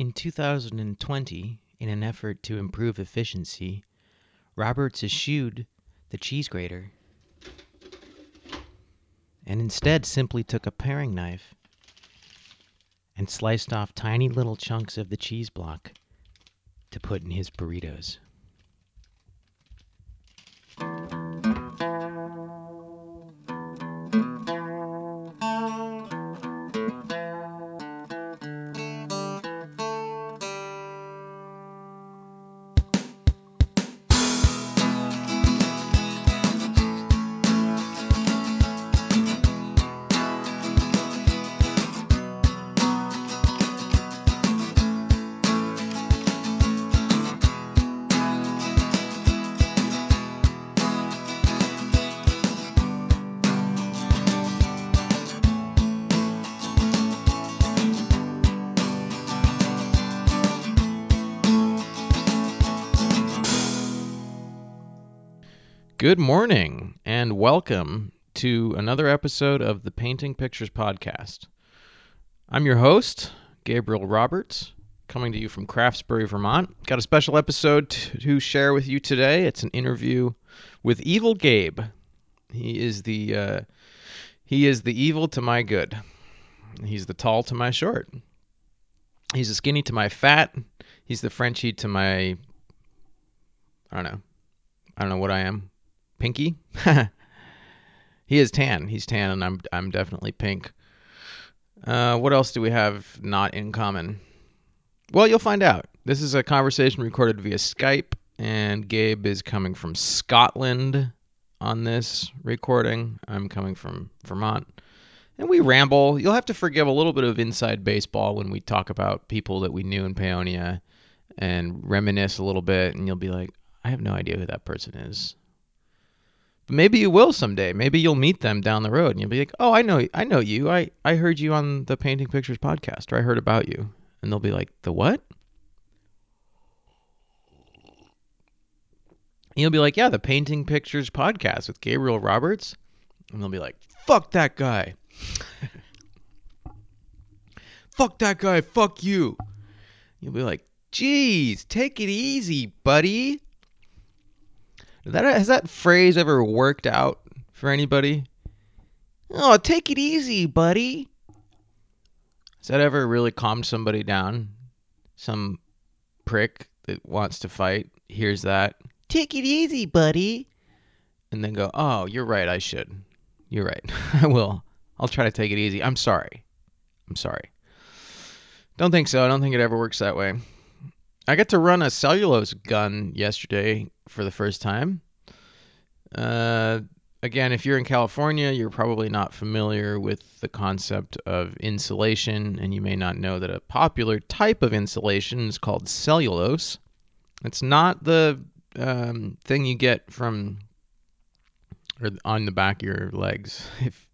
In 2020, in an effort to improve efficiency, Roberts eschewed the cheese grater and instead simply took a paring knife and sliced off tiny little chunks of the cheese block to put in his burritos. Good morning and welcome to another episode of the Painting Pictures Podcast. I'm your host, Gabriel Roberts, coming to you from Craftsbury, Vermont. Got a special episode to share with you today. It's an interview with Evil Gabe. He is the uh, he is the evil to my good. He's the tall to my short. He's the skinny to my fat. He's the Frenchy to my I don't know. I don't know what I am. Pinky. he is tan. He's tan, and I'm I'm definitely pink. Uh, what else do we have not in common? Well, you'll find out. This is a conversation recorded via Skype, and Gabe is coming from Scotland on this recording. I'm coming from Vermont. And we ramble. You'll have to forgive a little bit of inside baseball when we talk about people that we knew in Paonia and reminisce a little bit, and you'll be like, I have no idea who that person is. Maybe you will someday. Maybe you'll meet them down the road and you'll be like, "Oh, I know I know you. I I heard you on the Painting Pictures podcast or I heard about you." And they'll be like, "The what?" And you'll be like, "Yeah, the Painting Pictures podcast with Gabriel Roberts." And they'll be like, "Fuck that guy." fuck that guy. Fuck you. You'll be like, "Jeez, take it easy, buddy." That has that phrase ever worked out for anybody? Oh, take it easy, buddy. Has that ever really calmed somebody down? Some prick that wants to fight hears that. Take it easy, buddy. And then go, oh, you're right, I should. You're right. I will. I'll try to take it easy. I'm sorry. I'm sorry. Don't think so. I don't think it ever works that way. I got to run a cellulose gun yesterday for the first time. Uh, again, if you're in California, you're probably not familiar with the concept of insulation, and you may not know that a popular type of insulation is called cellulose. It's not the um, thing you get from or on the back of your legs, if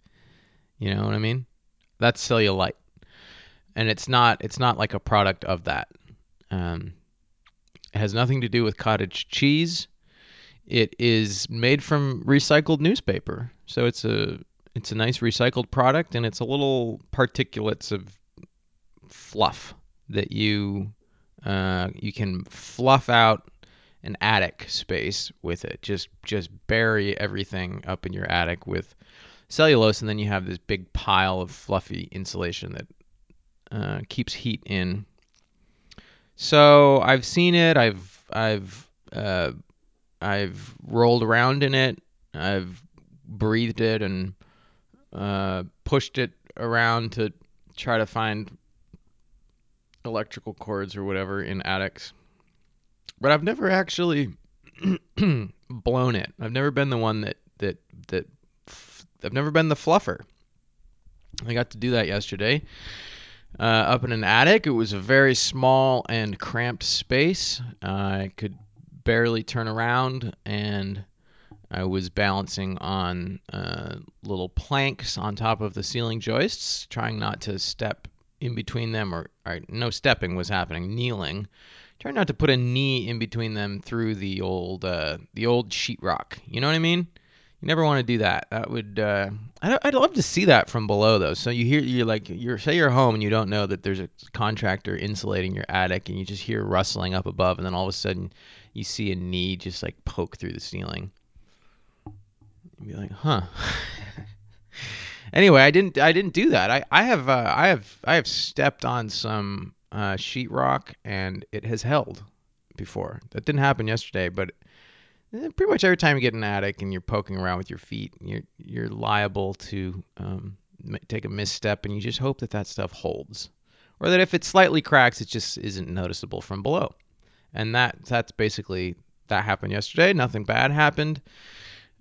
you know what I mean. That's cellulite, and it's not it's not like a product of that. Um, it has nothing to do with cottage cheese. It is made from recycled newspaper, so it's a it's a nice recycled product, and it's a little particulates of fluff that you uh, you can fluff out an attic space with it. Just just bury everything up in your attic with cellulose, and then you have this big pile of fluffy insulation that uh, keeps heat in so I've seen it. I've I've uh, I've rolled around in it. I've breathed it and uh, pushed it around to try to find electrical cords or whatever in attics. But I've never actually blown it. I've never been the one that that that I've never been the fluffer. I got to do that yesterday uh, up in an attic. It was a very small and cramped space. I could barely turn around, and I was balancing on uh, little planks on top of the ceiling joists, trying not to step in between them, or, or no stepping was happening, kneeling. Trying not to put a knee in between them through the old uh, the old sheetrock. You know what I mean? You never want to do that. That would. Uh, I'd, love to see that from below though. So you hear you're like you're say you're home and you don't know that there's a contractor insulating your attic and you just hear rustling up above and then all of a sudden you see a knee just like poke through the ceiling. You'd be like, huh. anyway, I didn't I didn't do that. I I have uh, I have I have stepped on some uh, sheetrock and it has held before. That didn't happen yesterday, but pretty much every time you get an attic and you're poking around with your feet, you're you're liable to um, take a misstep, and you just hope that that stuff holds, or that if it slightly cracks, it just isn't noticeable from below. And that that's basically that happened yesterday. Nothing bad happened.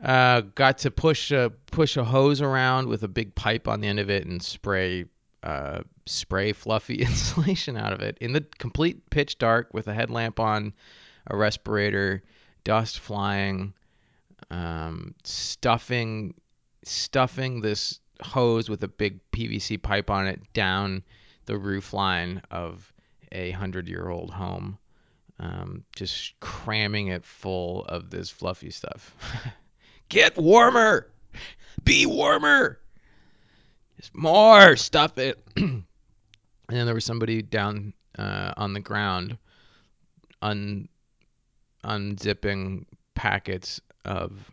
Uh, got to push a push a hose around with a big pipe on the end of it and spray uh, spray fluffy insulation out of it in the complete pitch dark with a headlamp on, a respirator, dust flying, um, stuffing stuffing this hose with a big PVC pipe on it down the roof line of a hundred year old home. Um, just cramming it full of this fluffy stuff. Get warmer! Be warmer! Just more! Stuff it! and then there was somebody down uh, on the ground un- unzipping packets of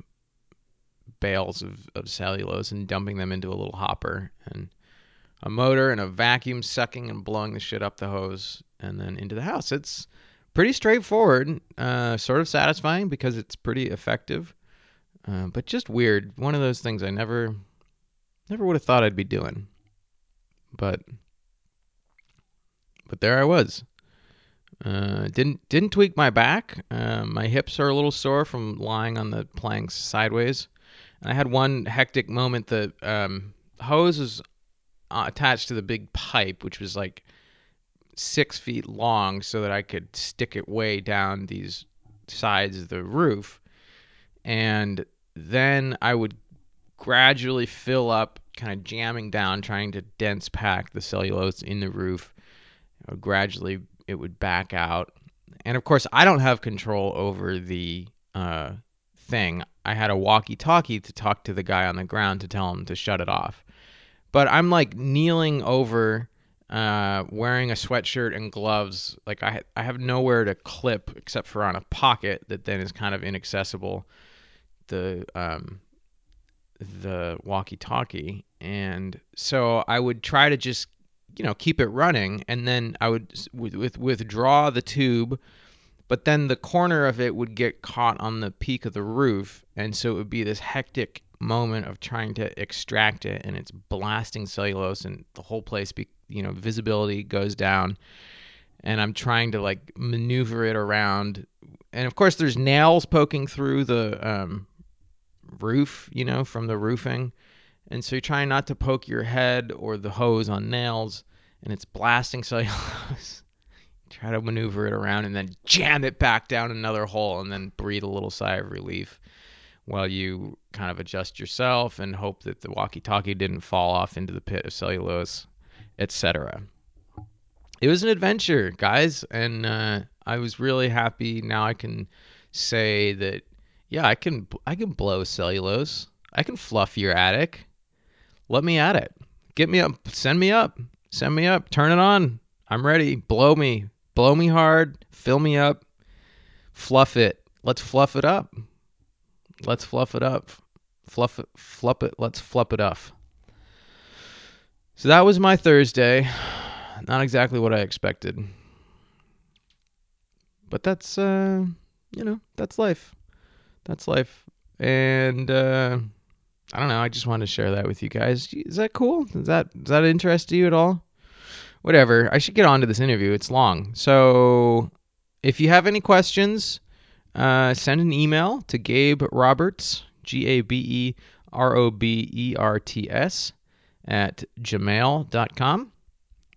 bales of, of cellulose and dumping them into a little hopper and a motor and a vacuum sucking and blowing the shit up the hose and then into the house. It's pretty straightforward, uh, sort of satisfying because it's pretty effective, uh, but just weird. One of those things I never, never would have thought I'd be doing, but, but there I was. Uh, didn't didn't tweak my back. Uh, my hips are a little sore from lying on the planks sideways. And I had one hectic moment. The um, hose was uh, attached to the big pipe, which was like six feet long, so that I could stick it way down these sides of the roof. And then I would gradually fill up, kind of jamming down, trying to dense pack the cellulose in the roof. gradually, it would back out. And of course, I don't have control over the uh, thing. I had a walkie talkie to talk to the guy on the ground to tell him to shut it off. But I'm like kneeling over, uh, wearing a sweatshirt and gloves. Like I, I have nowhere to clip except for on a pocket that then is kind of inaccessible. The um, the walkie-talkie, and so I would try to just you know keep it running, and then I would with, with withdraw the tube but then the corner of it would get caught on the peak of the roof and so it would be this hectic moment of trying to extract it and it's blasting cellulose and the whole place be, you know visibility goes down and i'm trying to like maneuver it around. And of course there's nails poking through the um, roof you know from the roofing and so you're trying not to poke your head or the hose on nails and it's blasting cellulose try to maneuver it around and then jam it back down another hole and then breathe a little sigh of relief while you kind of adjust yourself and hope that the walkie-talkie didn't fall off into the pit of cellulose, etc. It was an adventure, guys, and uh, I was really happy. Now I can say that, yeah, I can I can blow cellulose. I can fluff your attic. Let me at it. Get me up. Send me up. Send me up. Turn it on. I'm ready. Blow me. Blow me hard, fill me up, fluff it. Let's fluff it up. Let's fluff it up. Fluff it, fluff it. Let's fluff it up. So that was my Thursday. Not exactly what I expected. But that's uh, you know, that's life. That's life. And uh I don't know, I just wanted to share that with you guys. Is that cool? Is that does that interest you at all? whatever. I should get on to this interview. It's long. So if you have any questions, uh, send an email to Gabe Roberts, G A B E R O B E R T S, at gmail.com.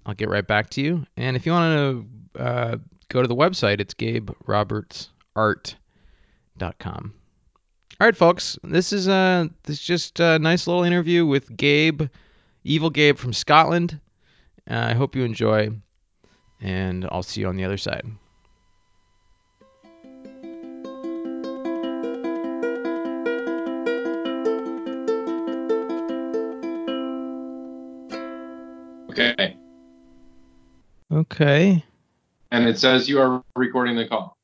I'll get right back to you. And if you want to uh, go to the website, it's gabe roberts GabeRobertsArt.com. All right, folks. This is a this is just a nice little interview with Gabe, Evil Gabe from Scotland. Uh, I hope you enjoy, and I'll see you on the other side. Okay. Okay. And it says you are recording the call.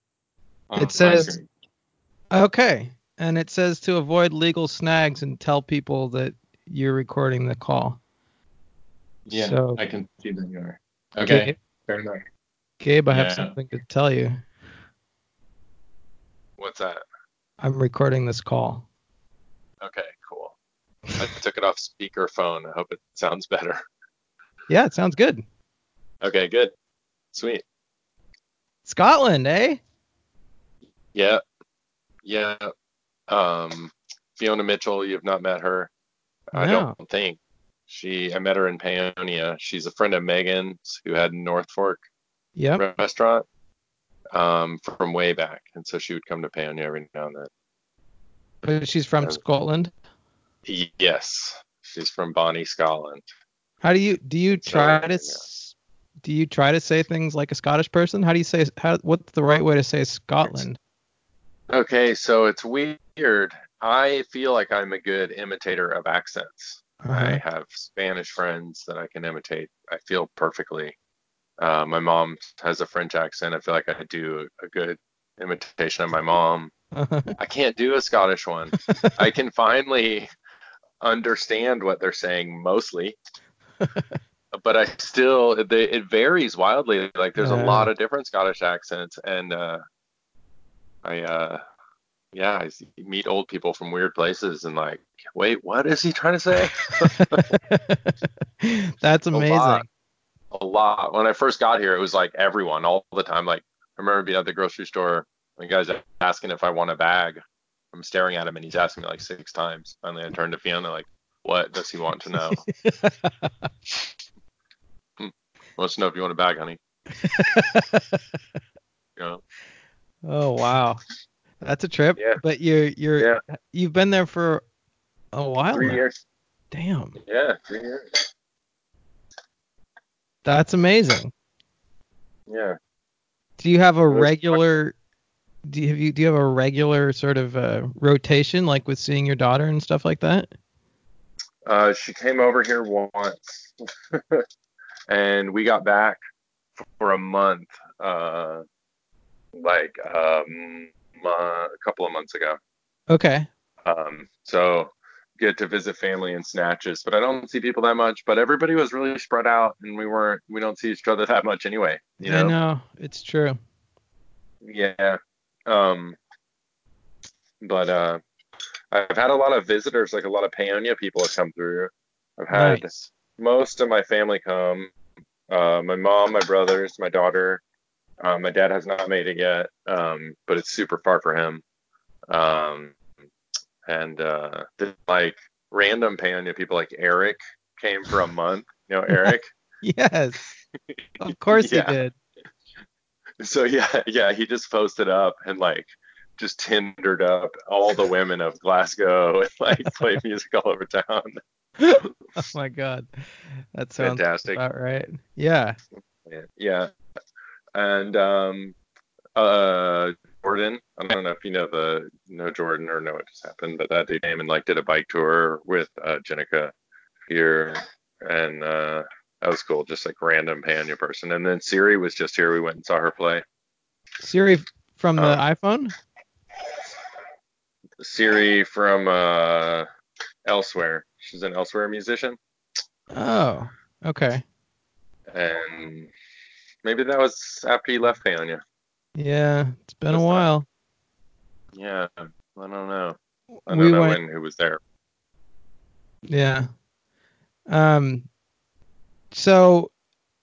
It uh, says, okay. And it says to avoid legal snags and tell people that you're recording the call. Yeah, so- I can see that you are. Okay, Gabe, fair enough. Gabe, I have something to tell you. What's that? I'm recording this call. Okay, cool. I took it off speakerphone. I hope it sounds better. Yeah, it sounds good. Okay, good. Sweet. Scotland, eh? Yeah. Yeah. Um, Fiona Mitchell, you've not met her. I don't think. She I met her in Paonia. She's a friend of Megan's who had North Fork Yep. restaurant um, from way back. And so she would come to Paonia every now and then. But she's from Scotland. Yes. She's from Bonnie, Scotland. How do you do you try Sorry, to s- do you try to say things like a Scottish person? How do you say how what's the right way to say Scotland? Okay, so it's weird. I feel like I'm a good imitator of accents. I Uh-huh. have Spanish friends that I can imitate. I feel perfectly. Uh, my mom has a French accent. I feel like I do a good imitation of my mom. I can't do a Scottish one. I can finally understand what they're saying mostly, but I still it, it varies wildly. Like there's a lot of different Scottish accents, and uh, I uh, yeah, I see- meet old people from weird places, and like, wait, what is he trying to say? That's A amazing. lot. a lot. When I first got here, it was like everyone all the time. Like I remember being at the grocery store, the guy's asking if I want a bag. I'm staring at him and he's asking me like six times. Finally, I turned to Fiona like, "What does he want to know?" Hmm. Wants to know if you want a bag, honey. You know? oh wow. That's a trip. Yeah. But you're you're you've been there for a while Three now. years. Damn. Yeah, three years. That's amazing. Yeah. Do you have a regular do you have you do you have a regular sort of uh, rotation like with seeing your daughter and stuff like that? Uh, she came over here once, and we got back for a month, uh, like um, a couple of months ago. Okay. Um, so get to visit family in snatches, but I don't see people that much. But everybody was really spread out, and we weren't. We don't see each other that much anyway. You I know? know. It's true. Yeah. Um, but uh, I've had a lot of visitors, like a lot of Paonia people have come through. I've had Nice. most of my family come. Uh, my mom, my brothers, my daughter. Uh, my dad has not made it yet, um, but it's super far for him. Um, and uh, like random Paonia people, like Eric, came for a month. You know Eric? Yes. Of course Yeah. you did. So yeah, yeah, he just posted up and like just tindered up all the women of Glasgow and like played music all over town. Oh my god. That sounds Fantastic. about right. Yeah. Yeah, yeah. And um uh Jordan, I don't know if you know the know Jordan or know what just happened, but that dude came and like did a bike tour with uh Jenica here and uh that was cool, just like random Paonia person. And then Siri was just here. We went and saw her play. Siri from the Um, iPhone? Siri from uh Elsewhere. She's an Elsewhere musician. Oh. Okay. And maybe that was after you left Paonia. Yeah. It's been a not- while. Yeah, I don't know. I don't We know went when who was there. Yeah. Um. So,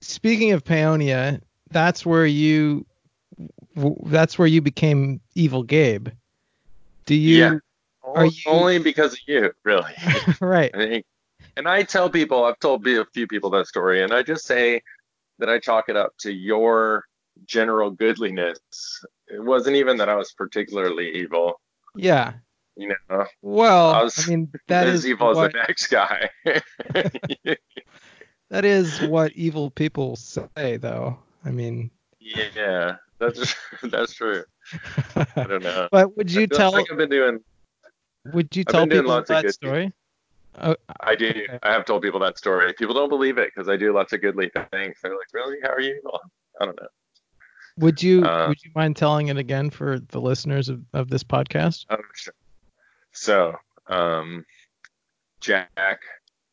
speaking of Paonia, that's where you, that's where you became Evil Gabe. Do you? Yeah. Are O- you- Only because of you, really. right. I and I tell people, I've told a few people that story, and I just say that I chalk it up to your general goodliness. It wasn't even that I was particularly evil, Yeah. you know. Well, I I, mean, that as is evil what as the next guy. that is what evil people say, though. I mean, yeah, that's that's true. I don't know. but would you tell? like I've been doing would you I've tell people that story? Uh, I do. okay. I have told people that story. People don't believe it because I do lots of goodly things. They're like, "Really? How are you?" Well, I don't know. Would you Uh, would you mind telling it again for the listeners of, of this podcast? Oh, sure. So, um, Jack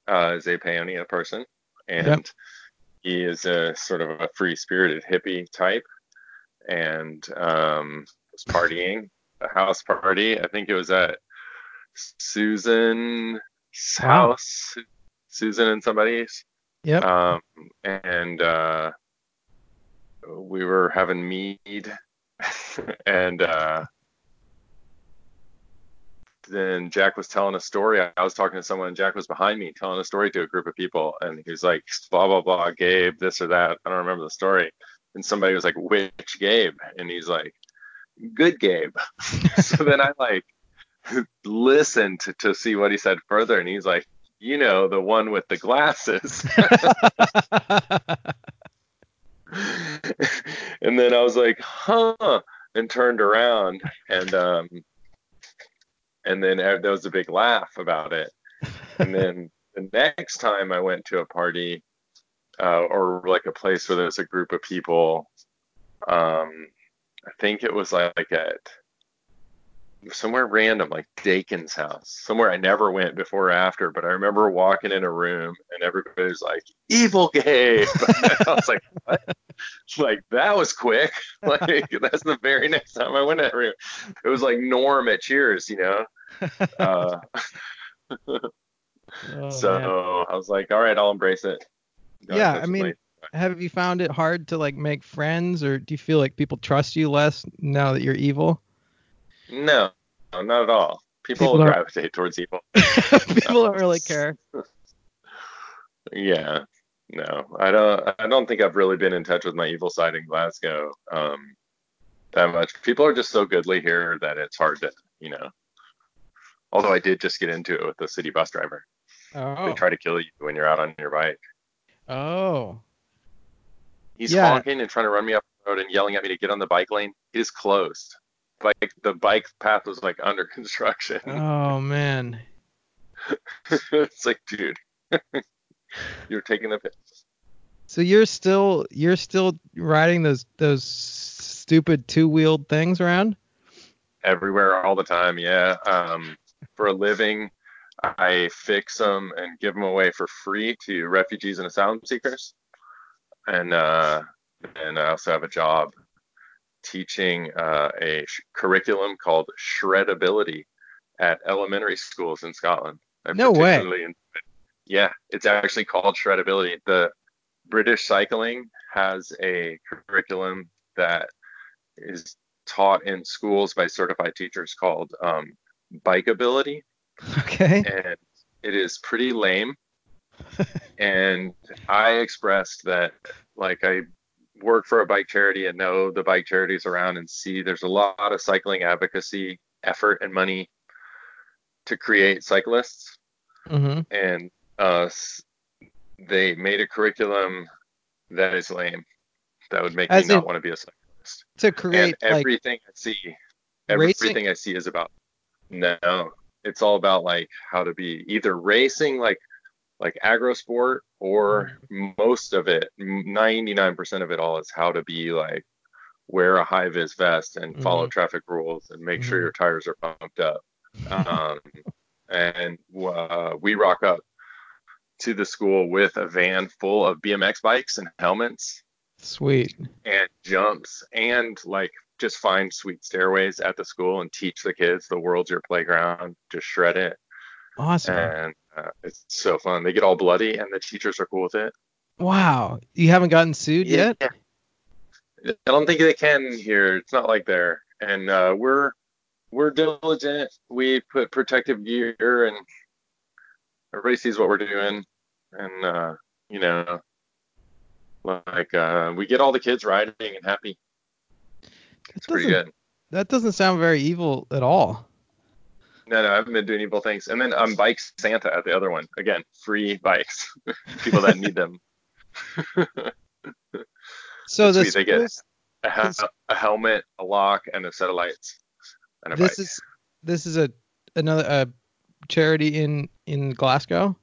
uh, is a Paonia person, and Yep. he is a sort of a free-spirited hippie type, and um, was partying a house party. I think it was at Susan's Wow. house, Susan and somebody's. Yep. Um, and uh, we were having mead, and uh, then Jack was telling a story. I was talking to someone, and Jack was behind me telling a story to a group of people, and he was like, blah blah blah, Gabe, this or that. I don't remember the story. And somebody was like, which Gabe? And he's like, good Gabe. so then I like listened to, to see what he said further, and he's like, you know, the one with the glasses. and then I was like, huh, and turned around, and um, and then there was a big laugh about it. And then the next time I went to a party, uh, or like a place where there's a group of people, um, I think it was like at somewhere random, like Dakin's house, somewhere I never went before or after, but I remember walking in a room and everybody was like, "Evil Gabe." I was like, "What?" Like that was quick. Like that's the very next time I went in that room. It was like Norm at Cheers, you know. Uh, Oh, so man. I was like, "All right, I'll embrace it." In Yeah, I mean, have you found it hard to like make friends, or do you feel like people trust you less now that you're evil? No, no, not at all. People, People gravitate towards evil. people don't really care. Yeah. No, I don't. I don't think I've really been in touch with my evil side in Glasgow um, that much. People are just so goodly here that it's hard to, you know. Although I did just get into it with the city bus driver. Oh. They try to kill you when you're out on your bike. Oh. He's Yeah. honking and trying to run me up the road and yelling at me to get on the bike lane. It is closed. Like the bike path was like under construction. Oh man. it's like, dude, you're taking the piss. So you're still you're still riding those those stupid two wheeled things around? everywhere all the time. Yeah. Um, for a living, I fix them and give them away for free to refugees and asylum seekers. And uh, and I also have a job teaching uh, a sh- curriculum called shredability at elementary schools in Scotland. No way. it. Yeah, it's actually called shredability. The British Cycling has a curriculum that is taught in schools by certified teachers called um, Bikeability, Okay. and it is pretty lame. and I expressed that, like, I work for a bike charity and know the bike charities around and see there's a lot of cycling advocacy effort and money to create cyclists Mm-hmm. and uh, they made a curriculum that is lame. That would make As me not want to be a cyclist. To create and like everything I see, racing- everything I see is about no. It's all about like how to be either racing like like agro sport or most of it, 99% of it all is how to be like wear a high vis vest and follow Mhm. traffic rules and make sure Mhm. your tires are pumped up. Um, and uh, we rock up to the school with a van full of BMX bikes and helmets sweet. and jumps and like just find sweet stairways at the school and teach the kids the world's your playground just shred it Awesome. and uh, it's so fun they get all bloody and the teachers are cool with it Wow. You haven't gotten sued yet? Yeah. i don't think they can here it's not like there and uh, we're we're diligent we put protective gear and everybody sees what we're doing and uh, you know like uh, we get all the kids riding and happy it's pretty good That doesn't sound very evil at all. No, no, I haven't been doing evil things. And then um, Bike Santa at the other one. Again, free bikes. People that need them. So the they get- A, a helmet, a lock, and a set of lights. And a this bike. is this is a another uh, charity in in Glasgow?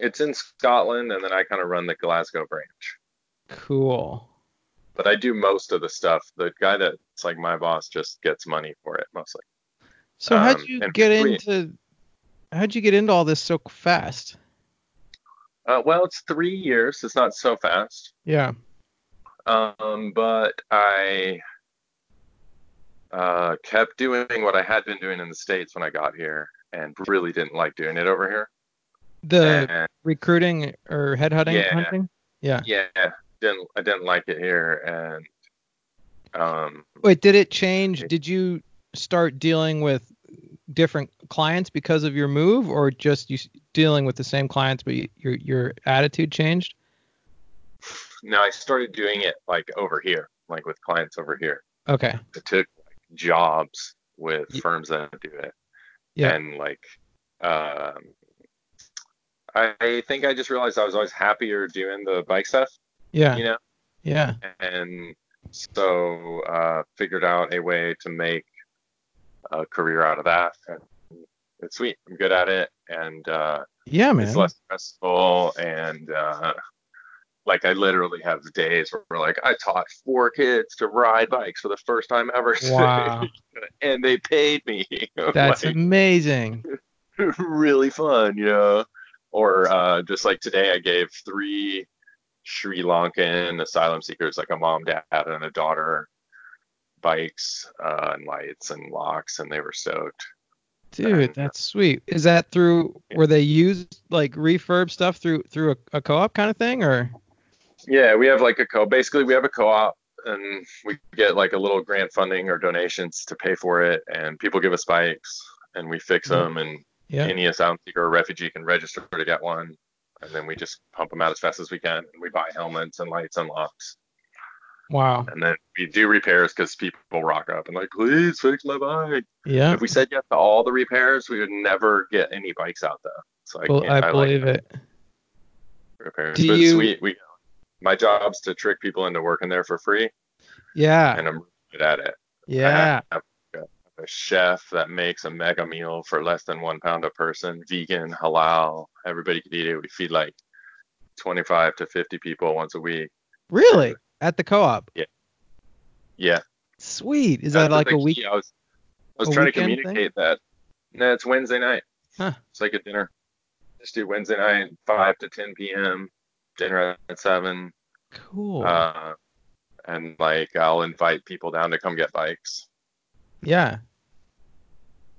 It's in Scotland, and then I kind of run the Glasgow branch. Cool. But I do most of the stuff. The guy that's like my boss just gets money for it mostly. So how'd Um, you get into how'd you get into all this so fast? Uh, well, it's three years. It's not so fast. Yeah. Um, but I uh, kept doing what I had been doing in the States when I got here and really didn't like doing it over here. The And recruiting or headhunting Yeah. hunting? Yeah. yeah, didn't I didn't like it here and um Wait, did it change? Did you start dealing with different clients because of your move or just you dealing with the same clients but your your attitude changed? no, I started doing it like over here, like with clients over here. Okay. I took like, jobs with Ye- firms that do it. Yeah. And like um I, I think I just realized I was always happier doing the bike stuff, Yeah. you know? Yeah. and so uh, figured out a way to make a career out of that. And it's sweet. I'm good at it, and uh, Yeah, man. it's less stressful. And uh, like I literally have days where like I taught four kids to ride bikes for the first time ever, Wow. and they paid me. That's like, amazing. really fun, you know. Or uh, just like today, I gave three Sri Lankan asylum seekers, like a mom, dad, and a daughter, bikes uh, and lights and locks, and they were stoked. Dude, And- that's sweet. Is that through where they used like refurb stuff through through a, a co-op kind of thing or? Yeah, we have like a co. Basically, we have a co-op, and we get like a little grant funding or donations to pay for it, and people give us bikes, and we fix Yeah. them, and Yeah. any asylum seeker or refugee can register to get one, and then we just pump them out as fast as we can, and we buy helmets and lights and locks. Wow. And then we do repairs because people rock up and like, please fix my bike. Yeah. If we said yes to all the repairs, we would never get any bikes out though. So I, Well, I I, like believe it. repairs. Do but you- sweet, we my job's to trick people into working there for free, Yeah. and I'm good at it. Yeah. I have a chef that makes a mega meal for less than one pound a person, vegan, halal. Everybody could eat it. We feed like 25 to 50 people once a week. Really? At the co-op? Yeah. Yeah. Sweet. Is That's that like a week? I was, I was trying to weekend thing? communicate that. No, it's Wednesday night. Huh. It's like a dinner. Just do Wednesday night, 5 to 10 p.m. Dinner at 7. Cool. Uh, and like I'll invite people down to come get bikes. yeah.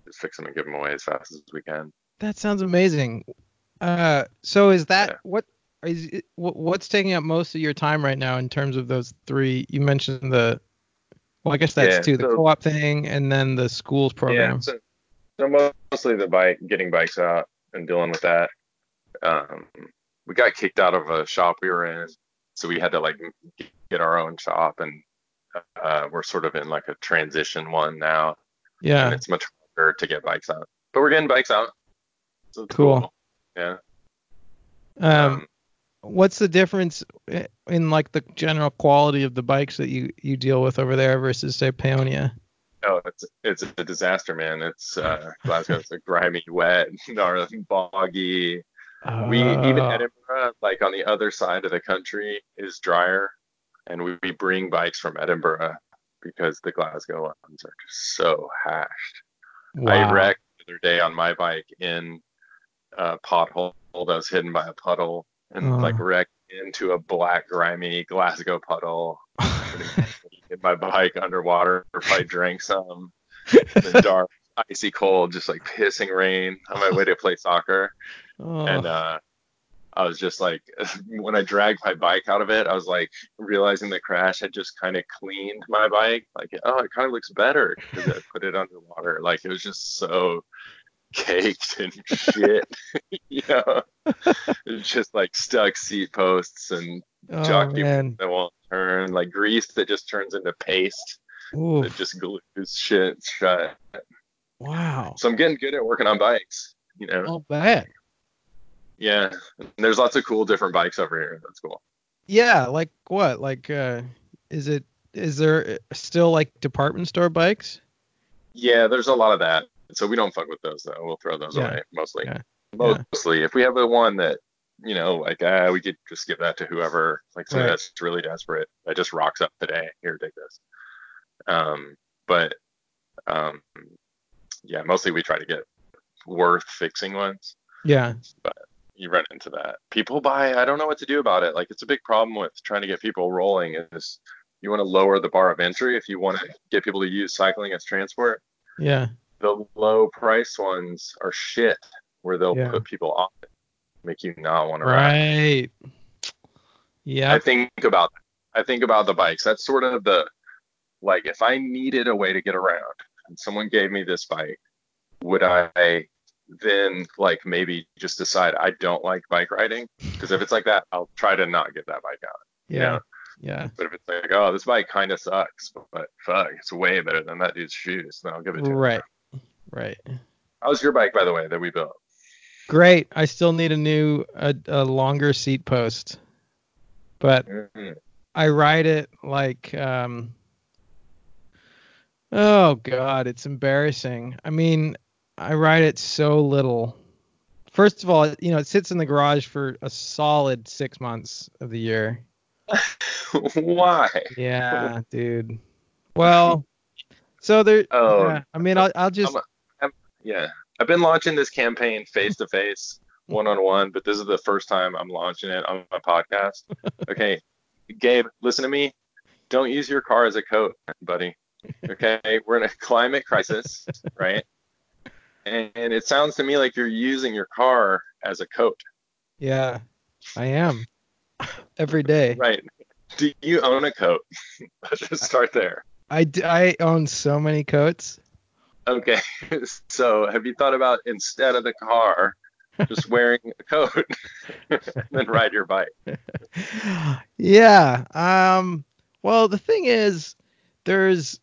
Just fix them and give them away as fast as we can. That sounds amazing. Uh, so is that Yeah. what is it, what's taking up most of your time right now in terms of those three? You mentioned the well, I guess that's Yeah, two, the so- co-op thing and then the schools program. Yeah. So, so mostly the bike, getting bikes out and dealing with that. Um, we got kicked out of a shop we were in, so we had to like get our own shop, and uh, we're sort of in like a transition one now, Yeah, and it's much harder to get bikes out. But we're getting bikes out. So Cool. cool. Yeah. Um, what's the difference in like the general quality of the bikes that you you deal with over there versus say Paonia? Oh, it's it's a disaster, man. It's uh, Glasgow's a grimy, wet, boggy. We even Oh, Edinburgh, like on the other side of the country, is drier, and we, we bring bikes from Edinburgh because the Glasgow ones are just so hashed. I wrecked the other day on my bike in a pothole that was hidden by a puddle, and Oh. like wrecked into a black, grimy Glasgow puddle. Hit my bike underwater. I drank some, the dark, icy cold, just like pissing rain on my way to play soccer oh, and uh I was just like when I dragged my bike out of it, I was like realizing the crash had just kind of cleaned my bike. Like, oh, it kind of looks better because I put it underwater. Like it was just so caked and shit. you know, it's just like stuck seat posts and oh jockey man. that won't turn, like grease that just turns into paste that just glues shit shut. Wow. So I'm getting good at working on bikes. You know, Not bad. yeah. And there's lots of cool different bikes over here. That's cool. Yeah, like what? Like uh is it is there still like department store bikes? Yeah, there's a lot of that. So we don't fuck with those though. We'll throw those Yeah. away mostly. Yeah. Mostly, if we have a one that you know, like ah, we could just give that to whoever, like somebody Right. that's really desperate that just rocks up today. Here, take this. Um, but um, yeah, mostly we try to get worth fixing ones. Yeah. But you run into that. People buy. I don't know what to do about it. Like it's a big problem with trying to get people rolling. Is you want to lower the bar of entry if you want to get people to use cycling as transport. Yeah. The low price ones are shit, where they'll Yeah. put people off it, make you not want to ride. Right. Yeah. I think about I think about the bikes. That's sort of the like if I needed a way to get around and someone gave me this bike, would I then like maybe just decide I don't like bike riding? Because if it's like that, I'll try to not get that bike out. you Yeah. know? Yeah. But if it's like, oh, this bike kind of sucks, but fuck, it's way better than that dude's shoes, then I'll give it to him. Right. Right. How's your bike, by the way, that we built? Great. I still need a new a, a longer seat post. But Mhm. I ride it like um Oh god, it's embarrassing. I mean, I ride it so little. First of all, you know, it sits in the garage for a solid 6 months of the year. Why? Yeah, dude. Well, so there Oh, yeah, I mean, I'll I'll just Yeah, I've been launching this campaign face to face, one on one, but this is the first time I'm launching it on my podcast. Okay, Gabe, listen to me. Don't use your car as a coat, buddy. Okay, we're in a climate crisis, right? And, and it sounds to me like you're using your car as a coat, yeah, I am every day. right? Do you own a coat? Let's just start there. I, I own so many coats. Okay, so have you thought about instead of the car, just wearing a coat and then ride your bike? yeah. Um. Well, the thing is, there's,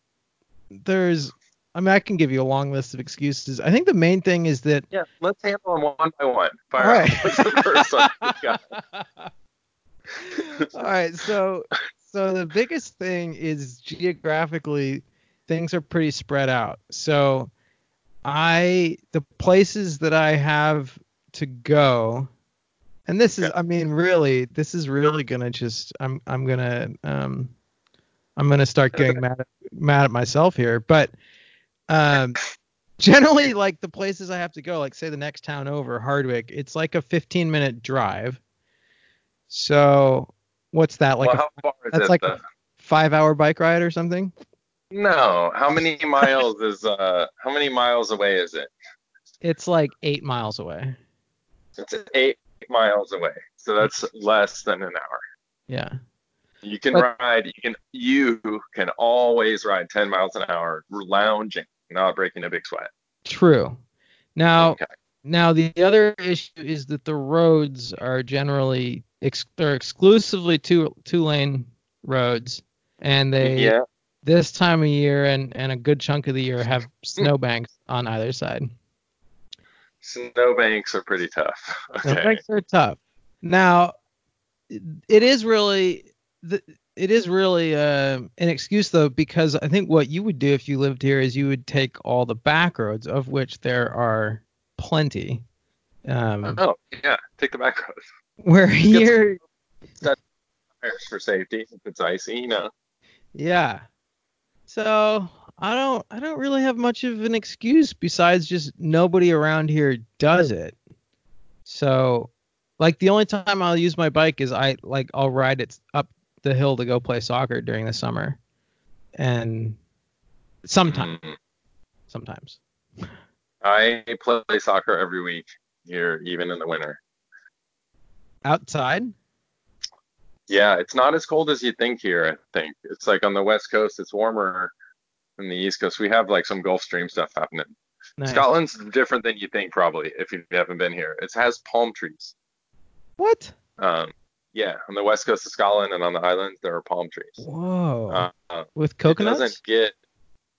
there's. I mean, I can give you a long list of excuses. I think the main thing is that. Yeah, let's handle them one by one. Fire All right. What's the first one All right. So, so the biggest thing is geographically, things are pretty spread out. So, I the places that I have to go, and this is. I mean, really, this is really gonna just, I'm, I'm gonna, um, I'm gonna start getting mad at, mad at myself here, but, um. Generally, like the places I have to go, like say the next town over, Hardwick, it's like a 15 minute drive. So, what's that like? well, a how far is that's like though? a five hour bike ride or something? No, how many miles is uh? How many miles away is it? It's like eight miles away. It's eight miles away, so that's less than an hour. Yeah. You can But- ride. You can. You can always ride 10 miles an hour, lounging, not breaking a big sweat. True. Now, Okay. now the other issue is that the roads are generally ex- they're exclusively two two lane roads, and they yeah. This time of year and and a good chunk of the year have snowbanks on either side. Snowbanks are pretty tough. Okay. Snowbanks are tough. Now, it- is really the it is really uh, an excuse though because I think what you would do if you lived here is you would take all the back roads of which there are plenty. Um, Oh yeah, take the back roads. where here, Tires for safety if it's icy, you know. yeah. So I don't I don't really have much of an excuse besides just nobody around here does it. So like the only time I'll use my bike is I like I'll ride it up the hill to go play soccer during the summer. And sometimes Mm. sometimes. I play soccer every week here, even in the winter. Outside? Yeah, it's not as cold as you think here. I think it's like on the west coast, it's warmer than the east coast. We have like some Gulf Stream stuff happening. Nice. Scotland's different than you think, probably, if you haven't been here. It has palm trees. What? Um, yeah, on the west coast of Scotland and on the islands, there are palm trees. Whoa. Uh, uh, With it coconuts? doesn't get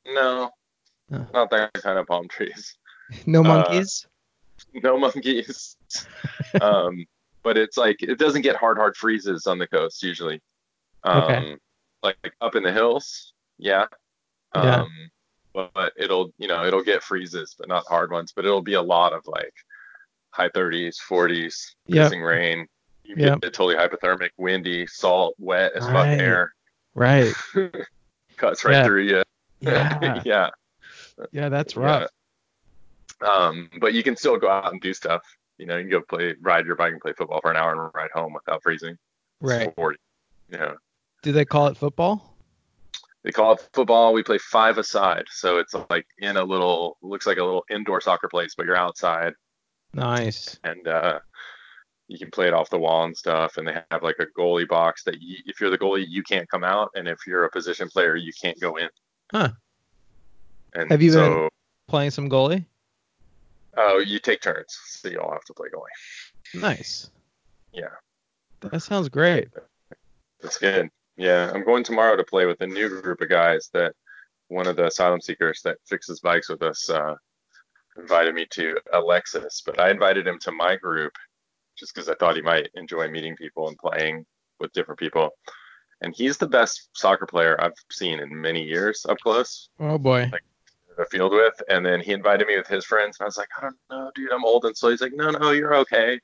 no, Oh. not that kind of palm trees. No uh, monkeys? No monkeys. um, but it's like it doesn't get hard, hard freezes on the coast usually. Um, Okay. Like, like up in the hills, yeah. Um, Yeah. but it'll you know it'll get freezes, but not hard ones. But it'll be a lot of like high 30s, 40s, Yep. pissing rain. You Yep. get totally hypothermic, windy, salt, wet as fuck Right. air, Right. cuts right Yeah. through you. Yeah. yeah. Yeah, that's Yeah. rough. Um, but you can still go out and do stuff. You know, you can go play, ride your bike and play football for an hour and ride home without freezing. Right. 40. You know, Do they call it football? they call it football. We play five aside, so it's like in a little, looks like a little indoor soccer place, but you're outside Nice. and uh, you can play it off the wall and stuff. And they have like a goalie box that you, if you're the goalie, you can't come out, and if you're a position player, you can't go in. Huh. And Have you been- Playing some goalie? Oh, you take turns, so you all have to play goalie. Nice. Yeah. That sounds great. That's good. Yeah, I'm going tomorrow to play with a new group of guys that one of the asylum seekers that fixes bikes with us uh, invited me to Alexis, but I invited him to my group just because I thought he might enjoy meeting people and playing with different people. And he's the best soccer player I've seen in many years up close Oh boy. The field with. And then he invited me with his friends, and I was like, I don't know, dude, I'm old and so He's like, No, no, you're okay.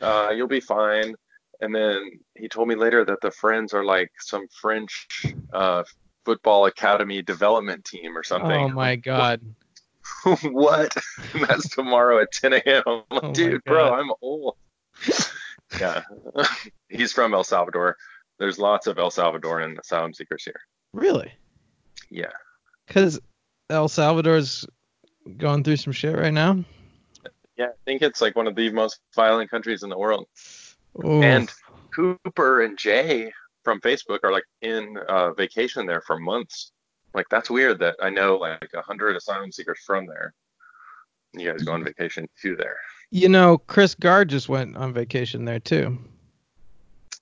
Uh, you'll be fine. And then he told me later that the friends are like some French uh, football academy development team or something. Oh my god. what? That's tomorrow at 10 a.m. I'm like, Oh dude, bro, I'm old. yeah. He's from El Salvador. There's lots of El Salvadoran asylum seekers here. Really? Yeah. Because El Salvador's going through some shit right now. Yeah, I think it's like one of the most violent countries in the world. Ooh. And Cooper and Jay from Facebook are like in uh, vacation there for months. Like that's weird that I know like a hundred asylum seekers from there. You guys go on vacation to there. you know, Chris Gard just went on vacation there too.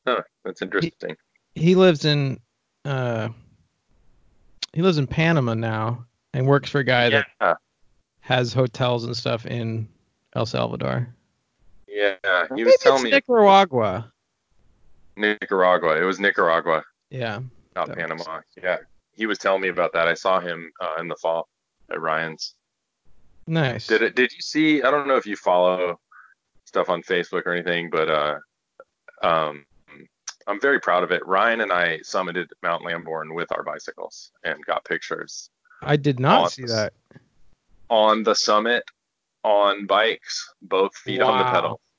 Huh, that's interesting. He lives in uh he lives in Panama now and works for a guy that has hotels and stuff in El Salvador. yeah. He was telling me Nicaragua. Nicaragua. It was Nicaragua, Yeah. not Panama. Yeah, he was telling me about that. I saw him uh, in the fall at Ryan's. Nice. Did it? Did you see? I don't know if you follow stuff on Facebook or anything, but uh, um, I'm very proud of it. Ryan and I summited Mount Lamborn with our bicycles and got pictures I did not see the- that. on the summit on bikes, both feet on the Wow. pedal.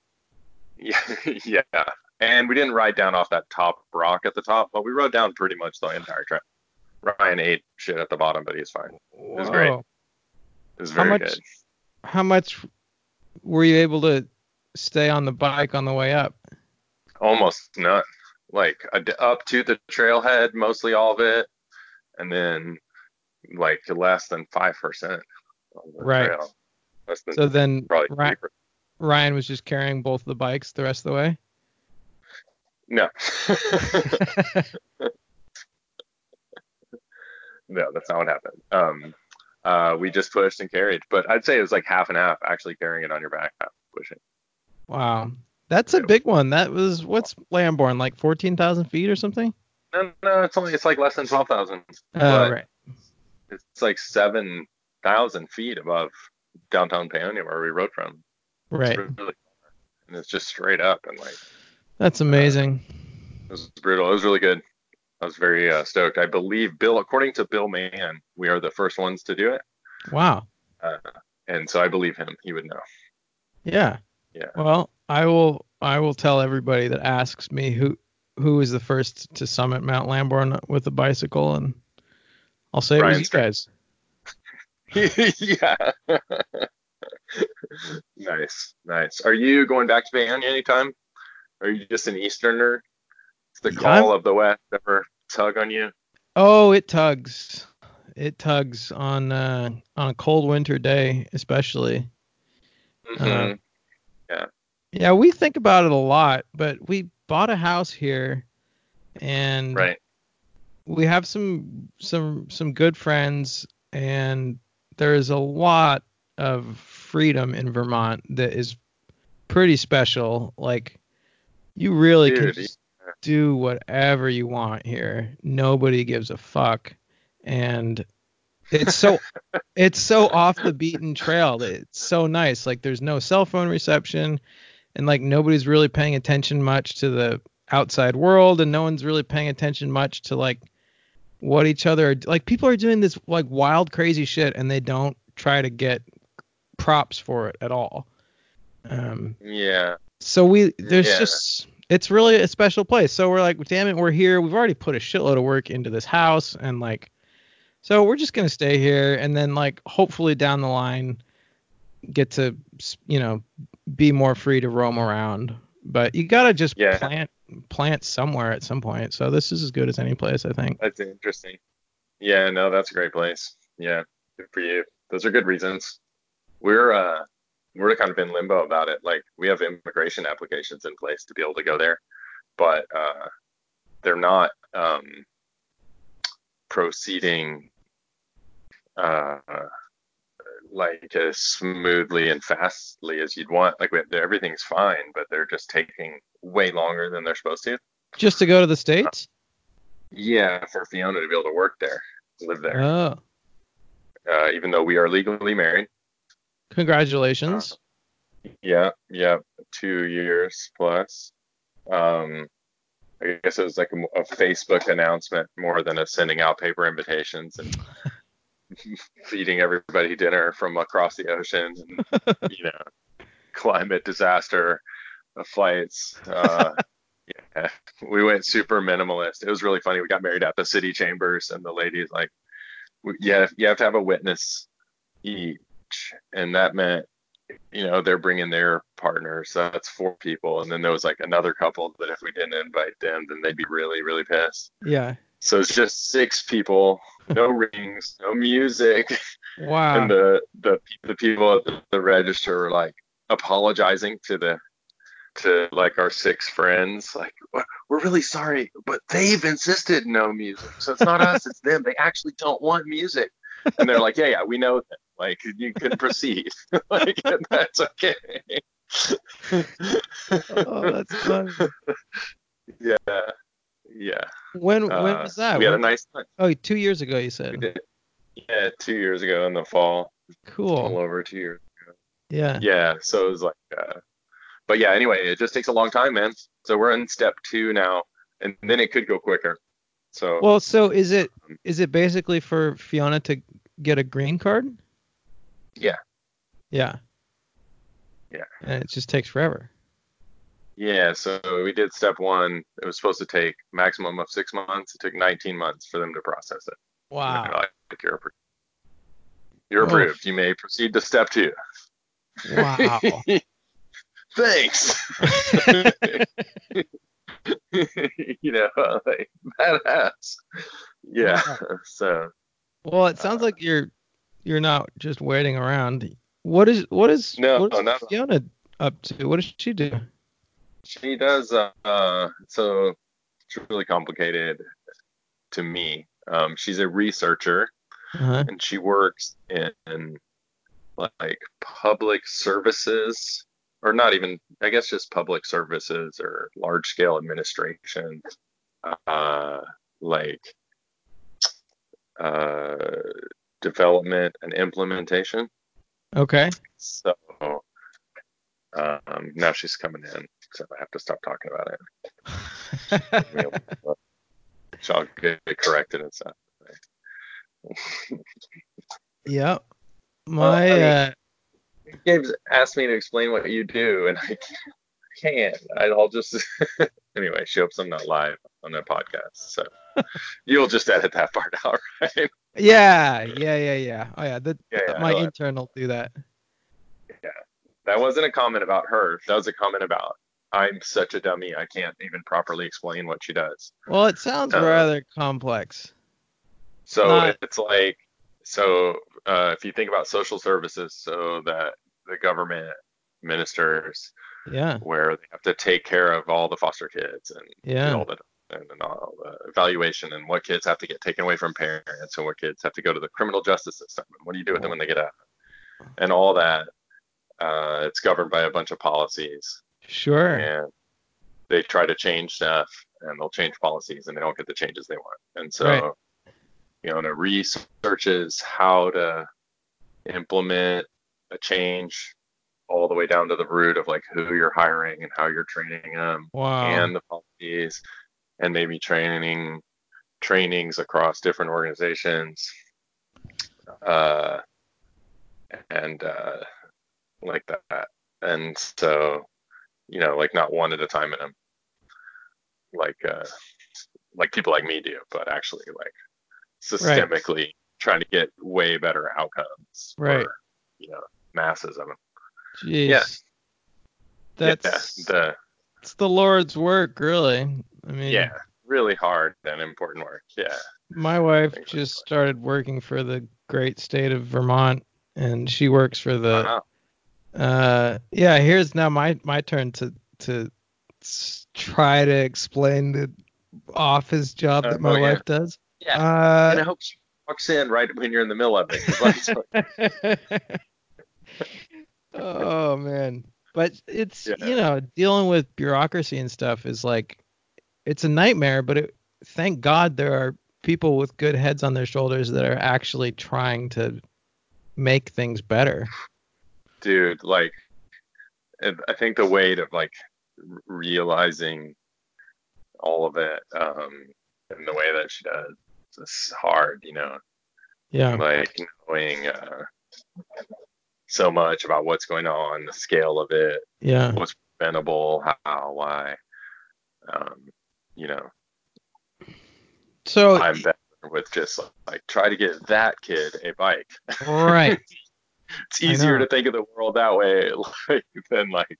Yeah, yeah. And we didn't ride down off that top rock at the top, but we rode down pretty much the entire trip. Ryan ate shit at the bottom, but he's fine. It was great. It was How very much- good. How much were you able to stay on the bike on the way up? almost none. Like up to the trailhead, mostly all of it, and then like less than five percent Right. trail. Less than So then probably Ry- 3%. Ryan was just carrying both the bikes the rest of the way. No. no, that's not what happened. Um, uh, we just pushed and carried, but I'd say it was like half and half actually carrying it on your back, half pushing. Wow. That's a big one. That was what's Lamborn like 14,000 feet or something? No, no, it's only it's like less than twelve thousand. Oh, But- right. It's like seven thousand feet above downtown Paonia where we rode from. It's Right. really, and it's just straight up and like That's amazing. it was brutal. It was really good. I was very uh, stoked. I believe Bill, according to Bill Mann, we are the first ones to do it, Wow. and so I believe him. He would know. Yeah. Yeah. Well, I will I will tell everybody that asks me who who was the first to summit Mount Lamborn with a bicycle and I'll say it Ryan was you guys. yeah. nice, nice. Are you going back to Paonia anytime? Are you just an Easterner? Is the Yeah, call I'm- of the West ever tug on you? Oh, it tugs. It tugs on uh on a cold winter day especially. Mhm. Yeah, we think about it a lot, but we bought a house here and right. We have some some some good friends and there's a lot of freedom in Vermont that is pretty special. Like you really can Dude, just do whatever you want here. Nobody gives a fuck. And it's so it's so off the beaten trail. It's so nice. Like there's no cell phone reception, and like nobody's really paying attention much to the outside world, and no one's really paying attention much to like what each other are like. People are doing this like wild, crazy shit, and they don't try to get props for it at all. Um, Yeah. so we there's Yeah. just it's really a special place. So we're like, damn it, we're here. We've already put a shitload of work into this house, and like, so we're just gonna stay here, and then like hopefully down the line get to you know be more free to roam around. But you gotta just Yeah. plant plant somewhere at some point. So this is as good as any place, I think. That's interesting. Yeah, no, that's a great place. Yeah, good for you. Those are good reasons. We're uh we're kind of in limbo about it. Like we have immigration applications in place to be able to go there, but uh they're not um proceeding uh like as smoothly and fastly as you'd want. Like we, everything's fine, but they're just taking way longer than they're supposed to. Just to go to the states? Yeah, for Fiona to be able to work there, live there. Oh, uh, even though we are legally married. congratulations. Yeah, yeah, two years plus. Um, I guess it was like a, a Facebook announcement more than a sending out paper invitations and feeding everybody dinner from across the ocean and you know climate disaster uh, flights. Uh, yeah, we went super minimalist. It was really funny. We got married at the city chambers, and the lady's like, "Yeah, you have to have a witness each," and that meant, you know, they're bringing their partners. So that's four people, and then there was like another couple that if we didn't invite them, then they'd be really, really pissed. yeah. So it's just six people, no rings, no music, Wow. and the the the people at the, the register were like apologizing to the to like our six friends like "We're- really sorry but they've insisted no music. So it's not us it's them. They actually don't want music. And they're like yeah yeah we know that. Like you can proceed. Like that's okay. Oh, that's fun. yeah yeah. When when Uh, was that? we had a nice time. Oh, two years ago you said. yeah two years ago in the fall. A little Cool. over two years Yeah. Yeah, so it was like, uh, but yeah, anyway, it just takes a long time, man. So we're in step two now, and then it could go quicker. So Well, so is it um, is it basically for Fiona to get a green card? Yeah. Yeah. Yeah. And it just takes forever. yeah, so we did step one. It was supposed to take maximum of six months. It took 19 months for them to process it. Wow. they're like, you're approved. You're Oh. approved. You may proceed to step two. Wow. Thanks. you know, like badass. Yeah. So well, it sounds like you're you're not just waiting around. What is what is No, what is no. Fiona up to? What does she do? She does. Uh, uh, so it's really complicated to me. Um, she's a researcher Uh-huh. and she works in, like public services, or not even, I guess, just public services or large scale administration, uh, like uh, development and implementation. Okay. So um, now she's coming in, so I have to stop talking about it. So I'll get it corrected and stuff. yep. My uh Gabe's asked me to explain what you do, and I can't. I'll just anyway. She hopes I'm not live on that podcast, so you'll just edit that part out, right? yeah, yeah, yeah, yeah. Oh yeah, the, Yeah, yeah, my intern will do that. Yeah, That wasn't a comment about her. That was a comment about I'm such a dummy. I can't even properly explain what she does. Well, it sounds Uh, rather complex. So Not- it's like, so uh, if you think about social services, so that the government ministers Yeah. where they have to take care of all the foster kids and Yeah. all the and, and all the evaluation and what kids have to get taken away from parents and what kids have to go to the criminal justice system and what do you do with them when they get out and all that. Uh, it's governed by a bunch of policies Sure. and they try to change stuff and they'll change policies and they don't get the changes they want. And so Right. Fiona researches how to implement a change all the way down to the root of like who you're hiring and how you're training them Wow. and the policies and maybe training trainings across different organizations uh, and uh, like that and so you know like not one at a time in them like uh, like people like me do but actually like systemically trying to get way better outcomes Right. for you know masses of them Jeez. Yeah. That's yeah, the it's the Lord's work, really. I mean, yeah really hard and important work yeah my wife just started working for the great state of Vermont, and she works for the. Wow. Uh, yeah. Here's now my my turn to to try to explain the office job Uh, that my oh, yeah. wife does. Yeah. and I Uh, hope she walks in right when you're in the middle of it. oh man but it's Yeah. you know dealing with bureaucracy and stuff is like it's a nightmare but it, thank god there are people with good heads on their shoulders that are actually trying to make things better dude like i think the weight of like realizing all of it um in the way that she does is hard you know? Yeah. Like knowing uh so much about what's going on the scale of it yeah. what's preventable how why um you know? So i'm better with just like try to get that kid a bike. Right. It's easier to think of the world that way like, than like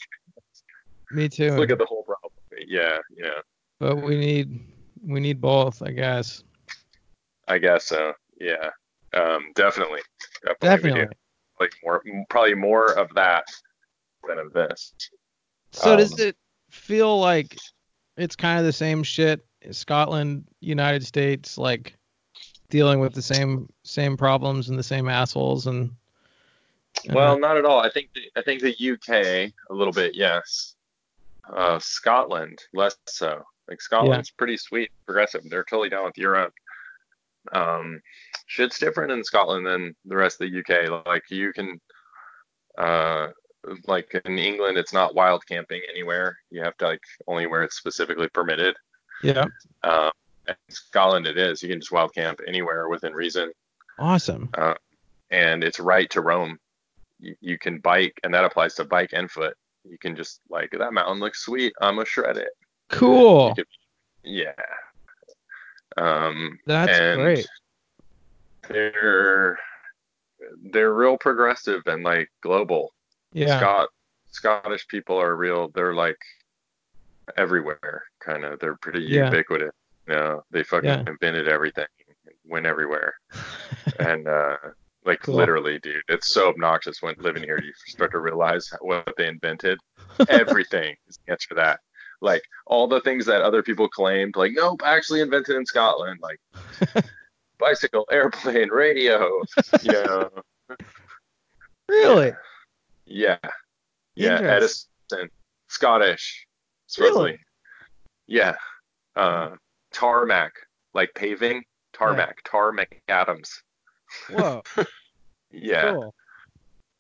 me too. look at the whole problem. Yeah yeah. But we need we need both i guess I guess so. Yeah. Um, definitely. Definitely. Definitely. Like more, probably more of that than of this. So does Um, it feel like it's kind of the same shit? Scotland, United States, like dealing with the same same problems and the same assholes and. and Well, not at all. I think the, I think the UK a little bit, yes. Uh, Scotland less so. Like Scotland's pretty sweet, progressive. They're totally down with Europe. Um, shit's different in Scotland than the rest of the UK. Like you can, uh, like in England, it's not wild camping anywhere. You have to like only where it's specifically permitted. yeah, Um, in Scotland, it is. You can just wild camp anywhere within reason, awesome. and it's right to roam. You, you can bike, and that applies to bike and foot. You can just like that mountain looks sweet. I'm gonna shred it. Cool. Could, yeah. Um, That's great. They're they're real progressive and like global. Yeah. Scott Scottish people are real. They're like everywhere, kind of. They're pretty Yeah. ubiquitous. You know, they fucking Yeah. invented everything, went everywhere, and uh, like Cool. literally, dude, it's so obnoxious when living here. You start to realize what they invented. Everything is the answer to that. Like all the things that other people claimed, like nope, actually invented in Scotland, like bicycle, airplane, radio. You know, really? yeah, yeah, Edison, Scottish, supposedly. Yeah. Uh, tarmac, like paving, tarmac, tarmac Adams. Whoa. Yeah. Cool.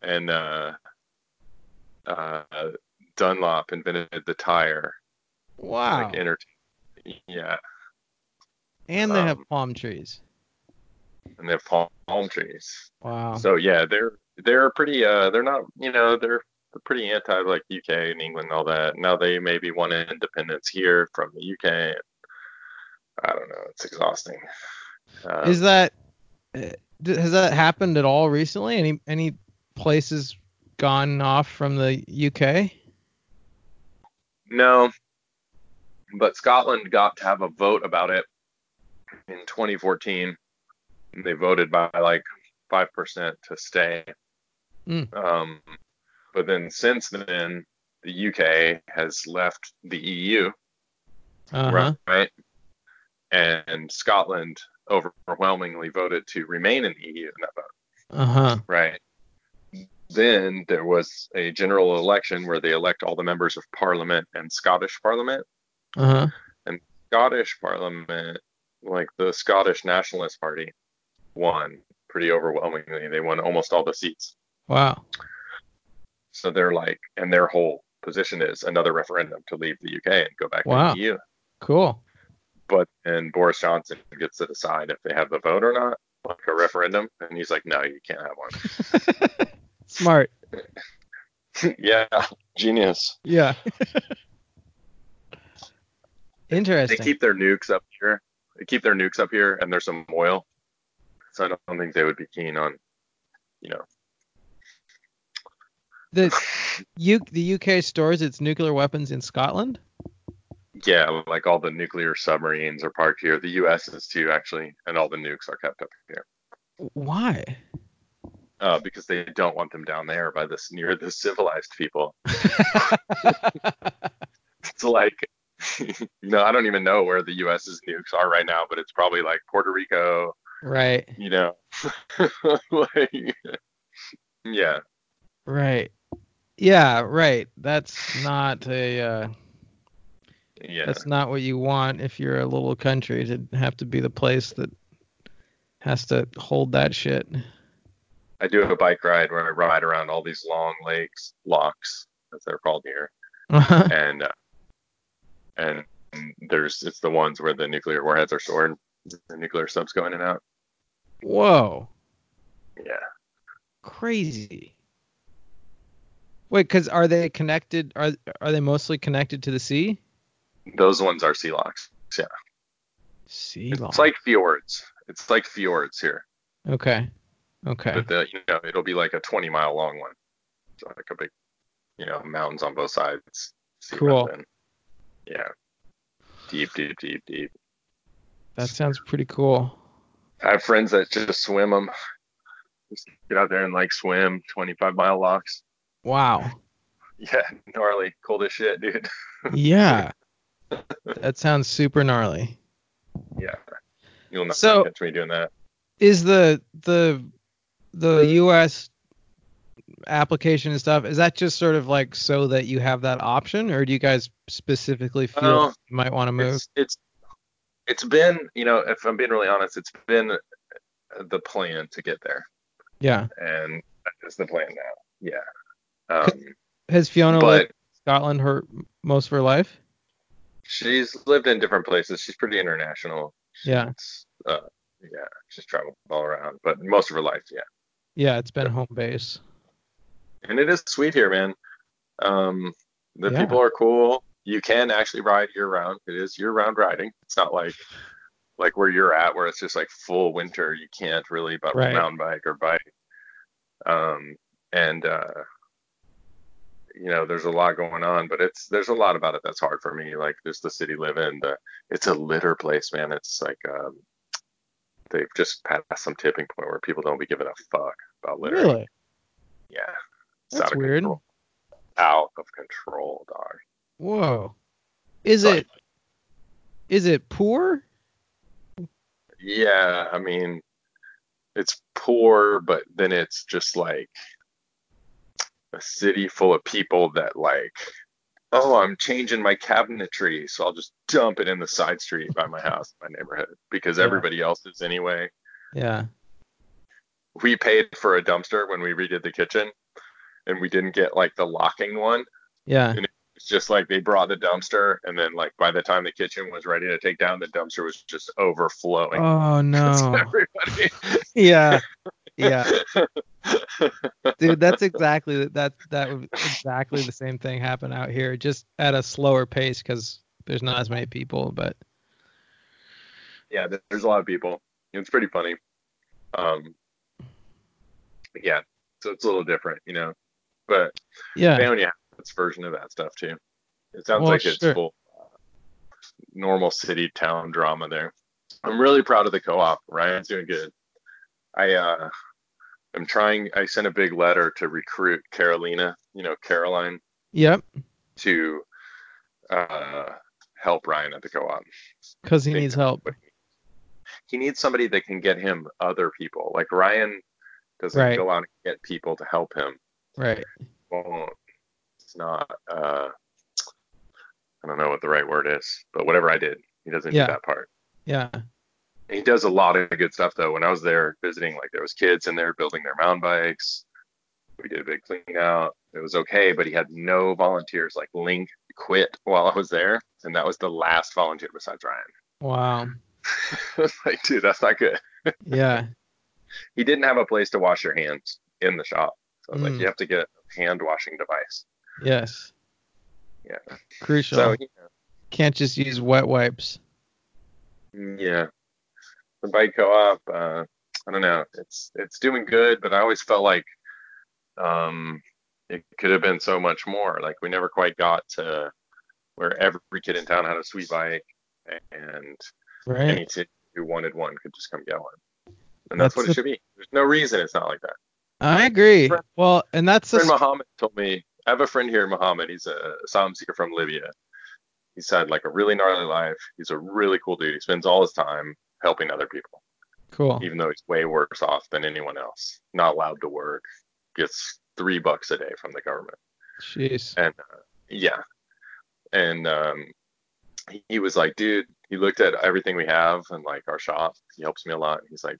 And uh, uh, Dunlop invented the tire, Wow. like inner. Yeah, and they have um, palm trees. and they have palm, palm trees. Wow. So yeah, they're they're pretty. Uh, they're not. You know, they're they're pretty anti like UK and England and all that. Now they maybe want independence here from the UK. I don't know. It's exhausting. Um, Is that uh, has that happened at all recently? Any any places gone off from the UK? No, but Scotland got to have a vote about it in 2014. They voted by like 5% to stay. Mm. Um, but then since then, the UK has left the EU, Uh huh. right? right? And Scotland overwhelmingly voted to remain in the EU in that vote, Uh huh. right? Then there was a general election where they elect all the members of parliament and Scottish parliament. Uh huh. And Scottish Parliament, like the Scottish Nationalist Party, won pretty overwhelmingly. They won almost all the seats. Wow. So they're like, and their whole position is another referendum to leave the UK and go back Wow. to the EU. Cool. But and Boris Johnson gets to decide if they have the vote or not, like a referendum. And he's like, no, you can't have one. Smart. yeah, genius. Yeah. They keep their nukes up here. They keep their nukes up here, and there's some oil. So I don't, don't think they would be keen on, you know. the U- the UK stores its nuclear weapons in Scotland. Yeah, like all the nuclear submarines are parked here. The U.S. is too, actually, and all the nukes are kept up here. Why? uh, because they don't want them down there by this near the civilized people. It's like, you know, I don't even know where the U.S.'s nukes are right now, but it's probably like Puerto Rico, right. you know, like, yeah, Right. Yeah. Right. That's not a. Uh, yeah, That's not what you want if you're a little country to have to be the place that has to hold that shit. I do have a bike ride where I ride around all these long lakes, lochs, as they're called here, and uh, and there's it's the ones where the nuclear warheads are stored, the nuclear subs go in and out. Whoa. Yeah. Crazy. Wait, cuz are they connected are are they mostly connected to the sea? Those ones are sea lochs. Yeah. Sea lochs. It's like fjords. It's like fjords here. Okay. Okay. But the you know, it'll be like a 20 mile long one. So like a big, you know, mountains on both sides. Cool. Yeah. Deep, deep, deep, deep. That sounds pretty cool. I have friends that just swim them. Just get out there and like swim 25 mile lochs. Wow. Yeah, gnarly, cold as shit, dude. Yeah. that sounds super gnarly. Yeah. You'll not So- catch me doing that. Is the the the US application and stuff is that just sort of like so that you have that option or do you guys specifically feel Well, you might want to move? It's it's it's been, you know, if I'm being really honest, it's been the plan to get there, Yeah. and that is the plan now. Yeah. Um, Has Fiona but lived Scotland her most of her life? she's lived in different places. She's pretty international. Yeah. Uh, yeah, she's traveled all around, but most of her life, yeah. Yeah, it's been home base. And it is sweet here, man. Um, the Yeah. people are cool. You can actually ride year round. It is year round riding. It's not like like where you're at, where it's just like full winter. You can't really but Right. mountain bike or bike. Um, and uh, you know, there's a lot going on, but it's there's a lot about it that's hard for me. Like just the city live in. The it's a litter place, man. It's like um, they've just passed some tipping point where people don't be giving a fuck about litter. Really? Yeah. It's That's out weird. control. Out of control, dog. Whoa. Is it is it poor? Yeah, I mean, it's poor, but then it's just like a city full of people that like, oh, I'm changing my cabinetry, so I'll just dump it in the side street by my house, my neighborhood, because Yeah. everybody else is anyway. Yeah. We paid for a dumpster when we redid the kitchen, and we didn't get like the locking one. Yeah. It's just like they brought the dumpster, and then like by the time the kitchen was ready to take down, the dumpster was just overflowing. Oh no. Everybody. Yeah. Yeah. Dude, that's exactly that that would exactly the same thing happen out here, just at a slower pace because there's not as many people. But yeah, there's a lot of people. It's pretty funny. Um, yeah, so it's a little different, you know. But yeah, Paonia has its version of that stuff too. It sounds Well, like it's sure. full uh, normal city town drama there. I'm really proud of the co-op. Ryan's doing good. I uh, I'm trying. I sent a big letter to recruit Carolina, you know, Caroline, yep, to uh, help Ryan at the co-op. because he needs help. he needs somebody that can get him other people. Like Ryan doesn't Right. go out and get people to help him. Right. Won't. It's not. Uh, I don't know what the right word is, but whatever I did, he doesn't Yeah. do that part. Yeah. he does a lot of good stuff though. When I was there visiting, like there was kids in there building their mountain bikes. We did a big clean out. It was okay, but he had no volunteers. Like Link quit while I was there, and that was the last volunteer besides Ryan. Wow. like, dude, that's not good. Yeah. He didn't have a place to wash your hands in the shop. So Mm. like you have to get a hand washing device. Yes. Yeah. Crucial. So you Can't just use wet wipes. yeah. The bike co-op, uh, I don't know. It's it's doing good, but I always felt like um it could have been so much more. Like we never quite got to where every kid in town had a sweet bike and Right. any kid who wanted one could just come get one. And that's, That's what the- it should be. There's no reason it's not like that. I agree. Friend- Well, and that's friend the Muhammad told me I have a friend here, Muhammad. He's a asylum seeker from Libya. He's had like a really gnarly life. He's a really cool dude. He spends all his time helping other people, cool. even though he's way worse off than anyone else. Not allowed to work. Gets three bucks a day from the government. Jeez. And uh, yeah, and um, he, he was like, dude, he looked at everything we have and like our shop. He helps me a lot. He's like,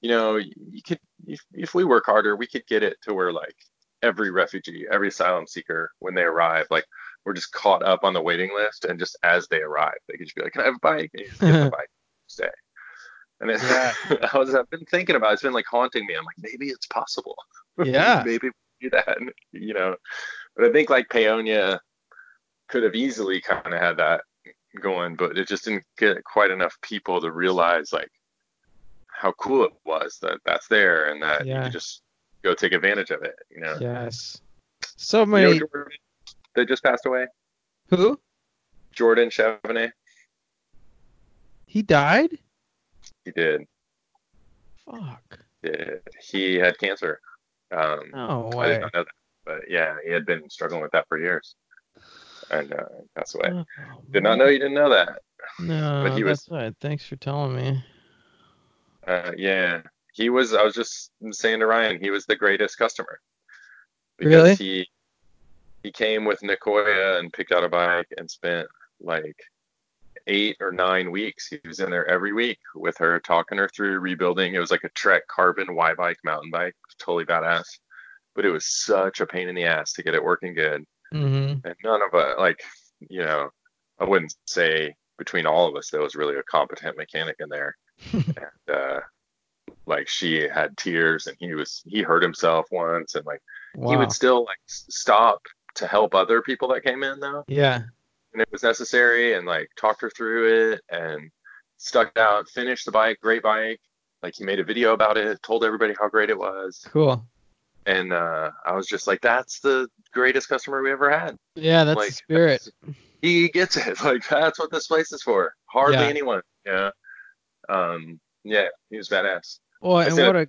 you know, you could if, if we work harder, we could get it to where like every refugee, every asylum seeker, when they arrive, like we're just caught up on the waiting list, and just as they arrive, they could just be like, can I have a bike? And you just get the bike, stay. And then Yeah. I was, I've been thinking about it. It's been like haunting me. I'm like, maybe it's possible. Yeah. maybe we do that. You know, but I think like Paonia could have easily kind of had that going, but it just didn't get quite enough people to realize like how cool it was that that's there and that you could just go take advantage of it. You know, Yes. So you know many. Jordan that just passed away, Who? Jordan Chevenet. He died? He did. Fuck. did. He had cancer. Um, No I did not know that, but yeah, he had been struggling with that for years, and uh, passed away. Oh, Did not know you didn't know that. No, but he was- that's right. Thanks for telling me. Uh, yeah, he was. I was just saying to Ryan, he was the greatest customer. Really? Because he he came with Nicoya and picked out a bike and spent like eight or nine weeks. He was in there every week with her, talking her through rebuilding. It was like a Trek Carbon Y bike mountain bike, totally badass. But it was such a pain in the ass to get it working good. Mm-hmm. And none of us, like, you know, I wouldn't say between all of us there was really a competent mechanic in there. And uh, like she had tears, and he was he hurt himself once, and like Wow. he would still like stop to help other people that came in though, yeah. and it was necessary, and like talked her through it, and stuck out, finished the bike, great bike. Like he made a video about it, told everybody how great it was, Cool. and uh, I was just like, that's the greatest customer we ever had. Yeah, that's like the spirit. he gets it. Like that's what this place is for. Hardly Yeah. anyone. Yeah. Um. Yeah, he was badass. Well, I and what a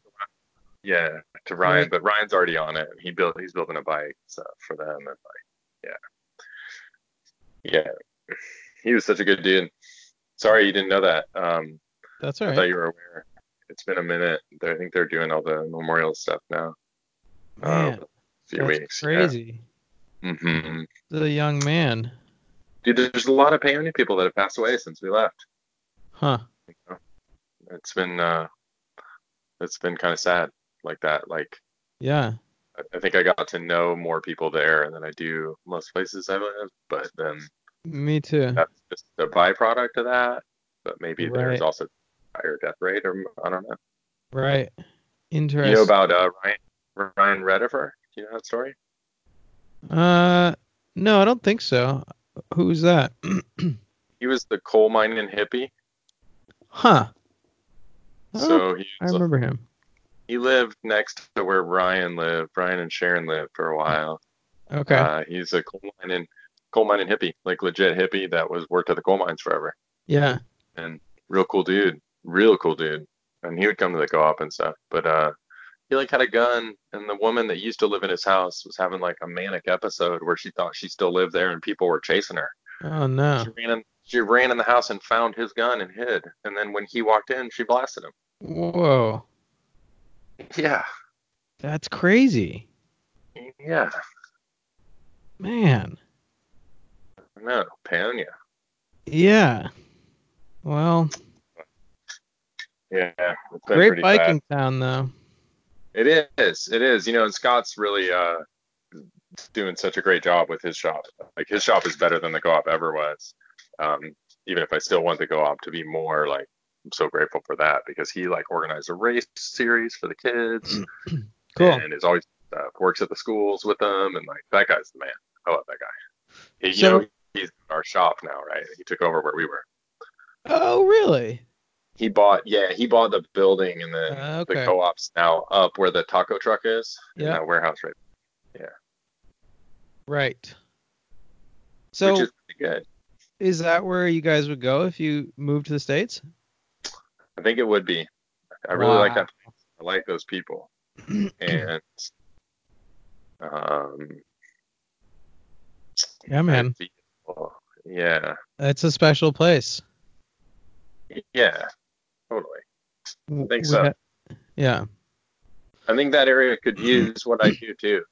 Yeah, to Ryan, Right. but Ryan's already on it. He built. He's building a bike so, for them, and like, yeah, yeah. He was such a good dude. Sorry you didn't know that. Um, that's all I thought you were aware. It's been a minute. I think they're doing all the memorial stuff now. Man, a few that's weeks. crazy. Yeah. hmm The young man. Dude, there's a lot of Paonia people that have passed away since we left. Huh. It's been uh it's been kind of sad like that like Yeah. I- I think I got to know more people there than I do most places I live but then Me too. that's just a byproduct of that but maybe Right. there's also higher death rate or I don't know Right. Interesting. you know about uh Ryan Ryan Redifer do you know that story uh, no, I don't think so. Who's that? he was the coal mining hippie huh. Oh, so he I remember him. he lived next to where Ryan lived Ryan and Sharon lived for a while Okay. Uh, he's a coal mining coal mining hippie, like legit hippie that was worked at the coal mines forever. yeah. And real cool dude, real cool dude. And he would come to the co-op and stuff. But uh, he like had a gun, and the woman that used to live in his house was having like a manic episode where she thought she still lived there, and people were chasing her. Oh no. She ran in, she ran in the house and found his gun and hid. And then when he walked in, she blasted him. Whoa. Yeah, That's crazy. yeah, Man. No, know, Paonia. Yeah. Well, Yeah, Great biking bad. town though. It is. It is. You know, and Scott's really uh doing such a great job with his shop. Like his shop is better than the co-op ever was. Um, even if I still want the co-op to be more like, I'm so grateful for that because he like organized a race series for the kids Cool. and is always uh, works at the schools with them and like that guy's the man. I love that guy. He, you So- know, he's in our shop now, right? He took over where we were. Oh, really? He bought, yeah, he bought the building and then Uh, the co-op's now up where the taco truck is in Yeah. that warehouse right, Yeah. Right. So which is pretty good. is that where you guys would go if you moved to the states? I think it would be. I really like that. I like those people. And um, Yeah, man. Feel- yeah, It's a special place. yeah, totally. I think so. yeah. I think that area could use what I do too.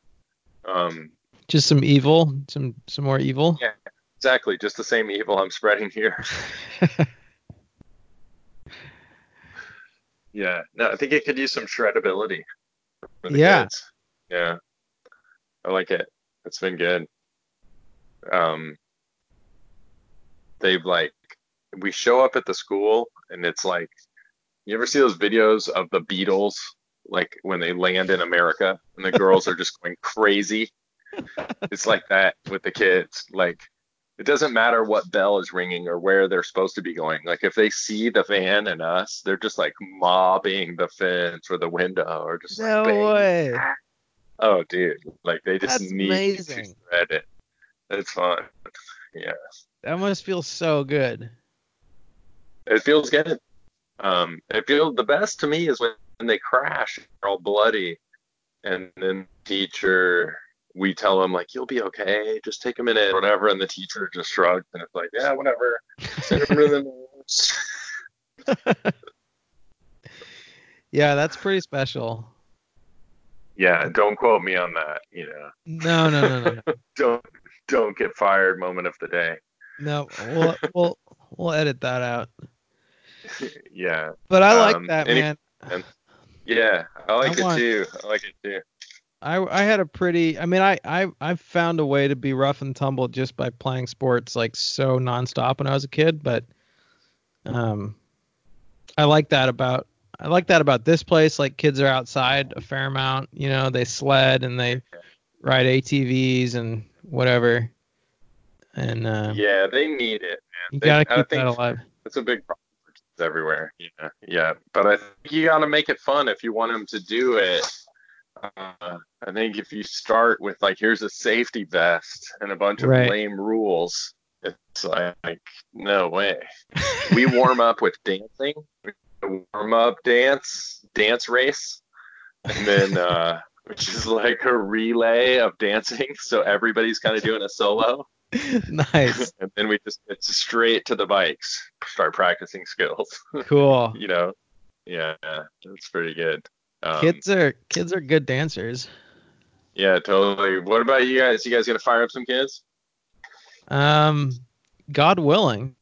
Um, Just some evil, some some more evil. Yeah. exactly, just the same evil I'm spreading here. Yeah, no, I think it could use some the Yeah. Kids. Yeah. I like it. It's been good. Um, they've like, we show up at the school and it's like, you ever see those videos of the Beatles, like when they land in America and the girls are just going crazy? It's like that with the kids. Like, it doesn't matter what bell is ringing or where they're supposed to be going. Like if they see the van and us, they're just like mobbing the fence or the window or just no like way. Oh dude, like they just That's need amazing. to thread it. It's fun. Yeah. That must feel so good. It feels good. Um it feels the best to me is when, when they crash, they're all bloody and then teacher we tell them like you'll be okay, just take a minute, whatever, and the teacher just shrugs and it's like, yeah, whatever. Send them to the nurse. Yeah, that's pretty special. Yeah, don't quote me on that. You know, No, no, no, no, no. don't don't get fired. Moment of the day. No, we'll we'll we'll edit that out. yeah, But I like Um, that, any- man. yeah, I like I it want- too. I like it too. I I had a pretty I mean I I I found a way to be rough and tumble just by playing sports like so nonstop when I was a kid, but um I like that about I like that about this place. Like kids are outside a fair amount, you know, they sled and they ride ATVs and whatever. And uh Yeah, they need it. Man. You they- gotta keep that alive. It's a big problem everywhere. Yeah, yeah, but I think you got to make it fun if you want them to do it. Uh, I think if you start with like, here's a safety vest and a bunch of Right. lame rules, it's like, no way. we warm up with dancing, warm up dance, dance race, and then uh, which is like a relay of dancing. So everybody's kind of doing a solo, nice. and then we just it's straight to the bikes, start practicing skills. Cool. you know, yeah, that's pretty good. Um, Kids are kids are good dancers. yeah, totally. What about you guys? You guys gonna fire up some kids? Um God willing.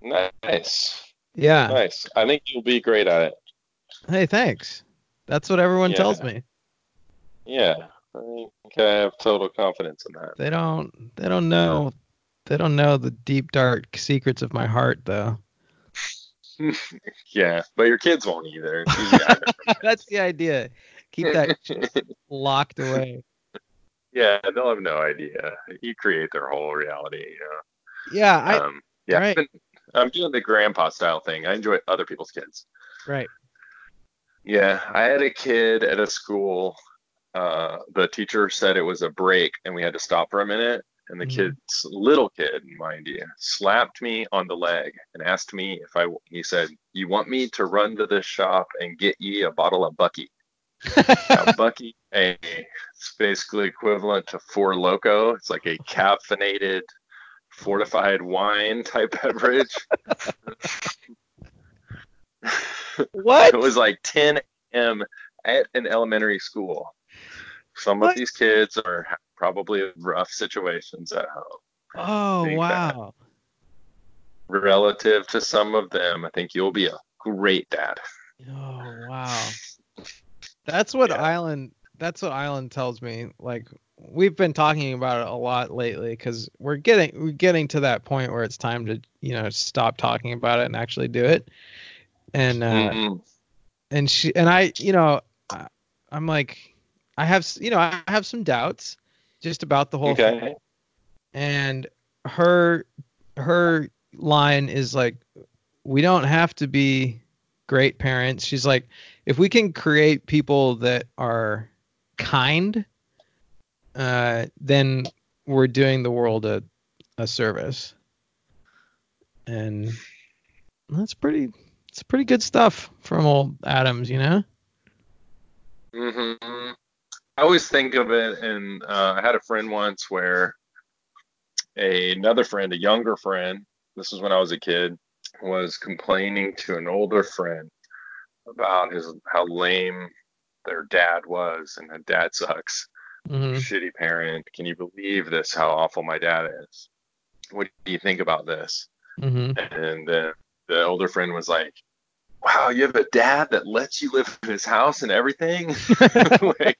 Nice, Yeah. nice. I think you'll be great at it. Hey, thanks. That's what everyone Yeah. tells me. Yeah, I think I have total confidence in that. They don't they don't know they don't know the deep dark secrets of my heart though. Yeah, but your kids won't either. It's easy to hide it That's the idea. Keep that locked away. yeah, they'll have no idea. You create their whole reality. You Yeah? I um, yeah, right. Been- I'm doing the grandpa style thing. I enjoy other people's kids. right. Yeah, I had a kid at a school. Uh, the teacher said it was a break, and we had to stop for a minute. And the Mhm. kid's little kid, mind you, slapped me on the leg and asked me if I. He said, "You want me to run to this shop and get ye a bottle of Bucky?" Now, Bucky, a it's basically equivalent to Four Loco. It's like a caffeinated, fortified wine type beverage. what? It was like 10 a.m. at an elementary school. Some What? of these kids are probably rough situations at home. Oh wow. Relative to some of them, I think you'll be a great dad. Oh wow. That's what Yeah. Island. That's what Island tells me. Like we've been talking about it a lot lately because we're getting we're getting to that point where it's time to you know stop talking about it and actually do it. And uh, Mhm. and she and I, you know, I, I'm like, I have you know I have some doubts just about the whole thing. And her her line is like we don't have to be great parents. She's like if we can create people that are kind uh then we're doing the world a, a service. And that's pretty it's pretty good stuff from old adams you know? Hmm I always think of it, and uh, I had a friend once where a, another friend, a younger friend, this was when I was a kid, was complaining to an older friend about his how lame their dad was, and that dad sucks, hmm shitty parent. Can you believe this? How awful my dad is. What do you think about this? hmm And then the older friend was like, "Wow, you have a dad that lets you live in his house and everything." like,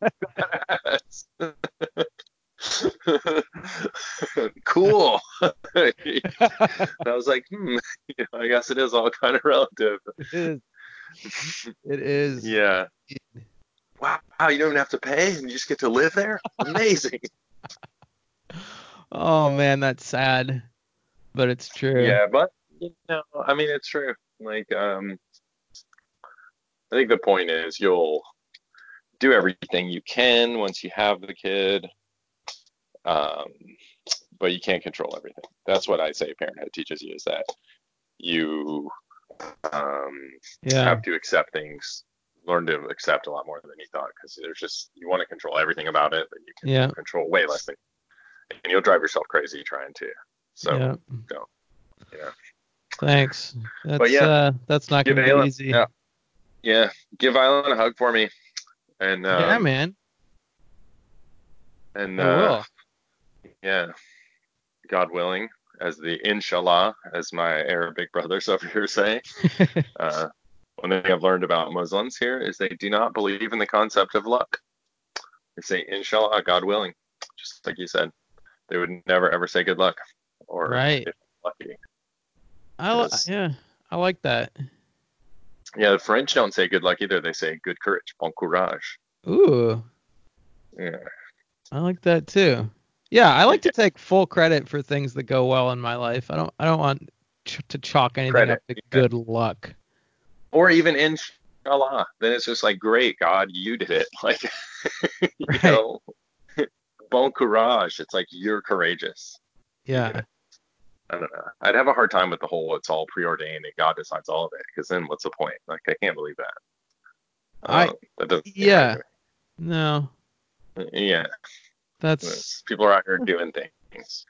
cool. I was like, hmm, you know, I guess it is all kind of relative. it is it is Yeah. Wow, you don't even have to pay and you just get to live there? Amazing. oh man that's sad but it's true yeah, but you know, I mean it's true. Like, um I think the point is you'll do everything you can once you have the kid. Um but you can't control everything. That's what I say parenthood teaches you is that you um yeah have to accept things, learn to accept a lot more than you thought because there's just you want to control everything about it, but you can Yeah. control way less than, and you'll drive yourself crazy trying to. So yeah. don't, yeah. Thanks. That's yeah, uh that's not gonna be easy. yeah, yeah, give Island a hug for me, and um, Yeah, man. and uh, yeah, God willing, as the inshallah, as my Arabic brothers over here say. Uh, one thing I've learned about Muslims here is they do not believe in the concept of luck. They say, inshallah, God willing, just like you said. They would never ever say good luck or Right. lucky. I li- yeah, I like that. Yeah, the French don't say good luck either. They say good courage, bon courage. Ooh, Yeah. I like that too. Yeah, I like to take full credit for things that go well in my life. I don't I don't want ch- to chalk anything Credit, up to yeah. good luck. Or even inshallah. Then it's just like, great, God, you did it. Like, you Right. know, bon courage. It's like you're courageous. Yeah. I don't know. I'd have a hard time with the whole it's all preordained and God decides all of it because then what's the point? Like I can't believe that. I- Um, that doesn't yeah. right No, yeah. that's People are out here doing things.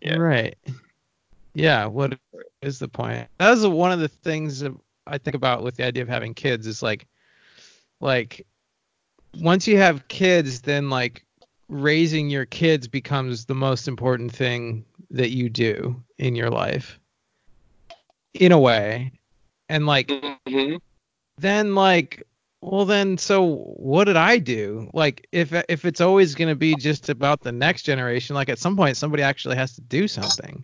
Yeah. right. Yeah, what is the point? That is one of the things that I think about with the idea of having kids is like like once you have kids then like raising your kids becomes the most important thing that you do in your life. In a way. And like Mhm. then like well then so what did i do? Like if if it's always going to be just about the next generation like at some point somebody actually has to do something.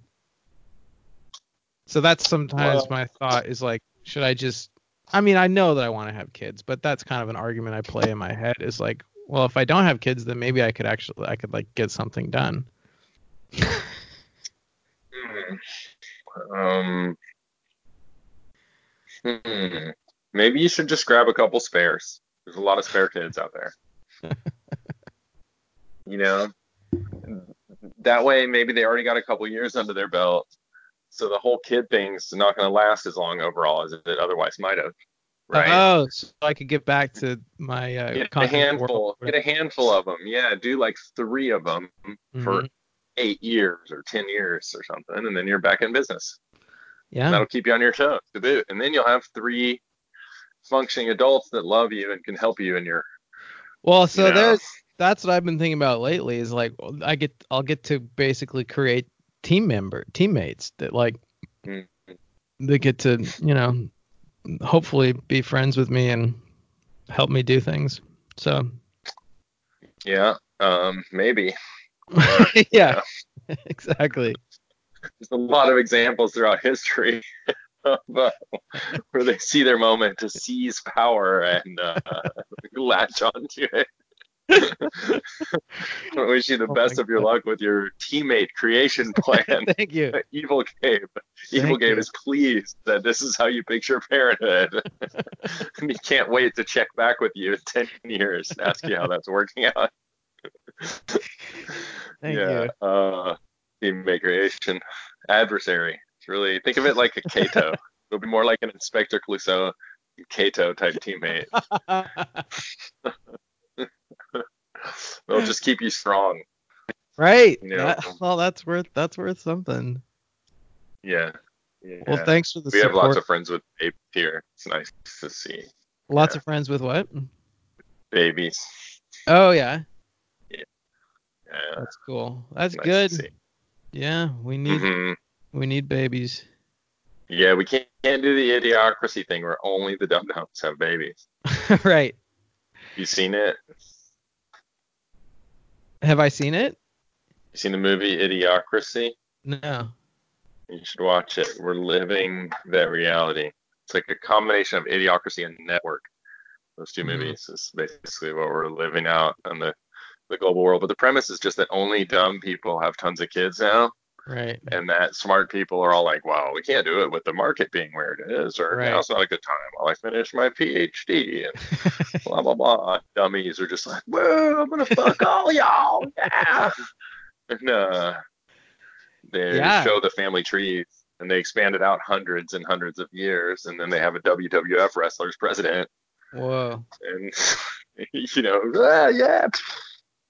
So that's sometimes Well- my thought is like should i just i mean i know that i want to have kids but that's kind of an argument i play in my head is like well if i don't have kids then maybe i could actually i could like get something done Hmm. Um. hmm. Maybe you should just grab a couple spares. There's a lot of spare kids out there. you know, that way maybe they already got a couple years under their belt, so the whole kid thing's not going to last as long overall as it otherwise might have. Right? oh so i could get back to my uh get a handful. Get a handful of them. Yeah, do like three of them for Mhm. eight years or ten years or something, and then you're back in business. yeah That'll keep you on your toes to boot, and then you'll have three functioning adults that love you and can help you in your. well so you know, there's that's what I've been thinking about lately is like I get I'll get to basically create team member teammates that like Mm. they get to you know hopefully be friends with me and help me do things. So Yeah, um, maybe. yeah, exactly. There's a lot of examples throughout history of, uh, where they see their moment to seize power and uh, latch onto it. I wish you the Oh best of your luck with your teammate creation plan. Thank you. Evil Gabe. Evil Thank Gabe you. is pleased that this is how you picture parenthood. and he can't wait to check back with you in 10 years and ask you how that's working out. Thank yeah. you. Uh, teammate creation. Adversary. It's really, think of it like a Kato. It'll be more like an Inspector Clouseau Kato type teammate. It'll just keep you strong. right. You know. That- well, that's worth that's worth something. Yeah. yeah. Well, thanks for the we have lots of friends with babies here. It's nice to see Lots yeah. of friends with what? babies. Oh yeah, Yeah. that's cool. That's nice good. Yeah, we need hmm we need babies. Yeah, we can't, can't do the idiocracy thing where only the dum dums have babies. right. You seen it? Have I seen it? You seen the movie Idiocracy? No. You should watch it. We're living that reality. It's like a combination of Idiocracy and Network. Those 2 Mhm. movies is basically what we're living out in the the global world. But the premise is just that only dumb people have tons of kids now. Right. and that smart people are all like, "Well, we can't do it with the market being where it is, or Right. now's not a good time while I finish my PhD." And blah blah blah. Dummies are just like, "Whoa, I'm gonna fuck all y'all, yeah." And uh, they Yeah. show the family trees, and they expand it out hundreds and hundreds of years, and then they have a WWF wrestler's president, Whoa. and you know, ah, yeah,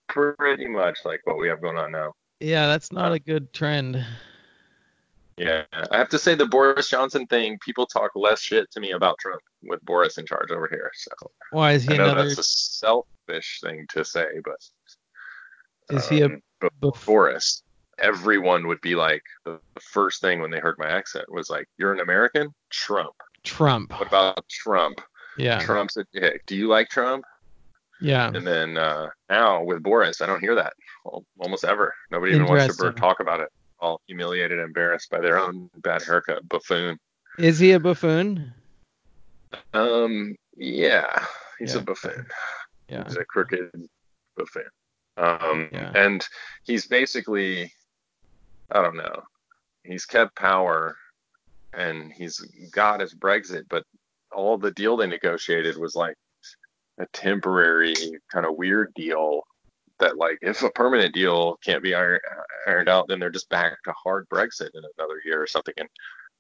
pretty much like what we have going on now. Yeah, that's not a good trend. Yeah, I have to say the Boris Johnson thing, people talk less shit to me about Trump with Boris in charge over here. So Why is he I know another? that's a selfish thing to say, but Is he a um, but bef- Boris, everyone would be like the, the first thing when they heard my accent was like, "You're an American? Trump. Trump? What about Trump? Yeah. Trump's a dick. Do you like Trump?" Yeah. And then uh, now with Boris, I don't hear that al- almost ever. Nobody even wants to talk about it. All humiliated, embarrassed by their own bad haircut, buffoon. Is he a buffoon? Um, yeah, he's Yeah. a buffoon. Yeah. He's a crooked buffoon. Um, Yeah. and he's basically, I don't know, he's kept power and he's got his Brexit, but all the deal they negotiated was like a temporary kind of weird deal that like if a permanent deal can't be iron, ironed out, then they're just back to hard Brexit in another year or something. And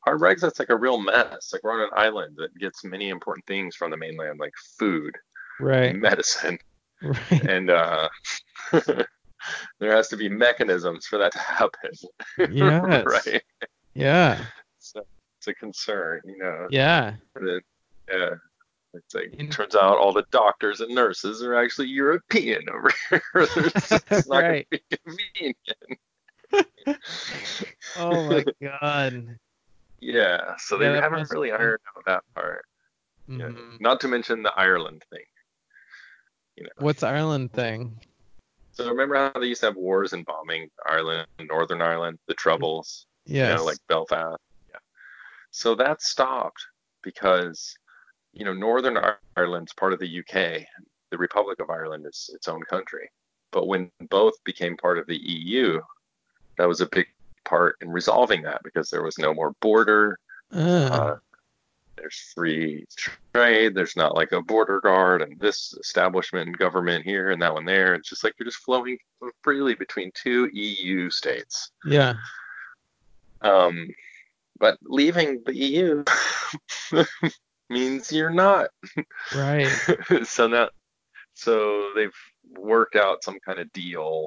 hard Brexit's like a real mess. Like we're on an island that gets many important things from the mainland, like food, Right. medicine, Right. and uh, there has to be mechanisms for that to happen. Yes. right. Yeah. So it's a concern, you know. Yeah. Yeah. It's like In- turns out all the doctors and nurses are actually European over here. it's not Right. gonna be convenient. Oh my god. Yeah, so Yeah, they haven't must- really ironed out that part. Yeah. Mhm. Not to mention the Ireland thing. You know. What's Ireland thing? So remember how they used to have wars and bombing Ireland, Northern Ireland, the Troubles, yeah, you know, like Belfast. Yeah. So that stopped because, you know, Northern Ireland's part of the UK. The Republic of Ireland is its own country. But when both became part of the EU, that was a big part in resolving that because there was no more border. Uh, Uh, there's free trade. There's not like a border guard and this establishment and government here and that one there. It's just like you're just flowing freely between two EU states. yeah. Um, but leaving the EU means you're not. Right. so now, so they've worked out some kind of deal,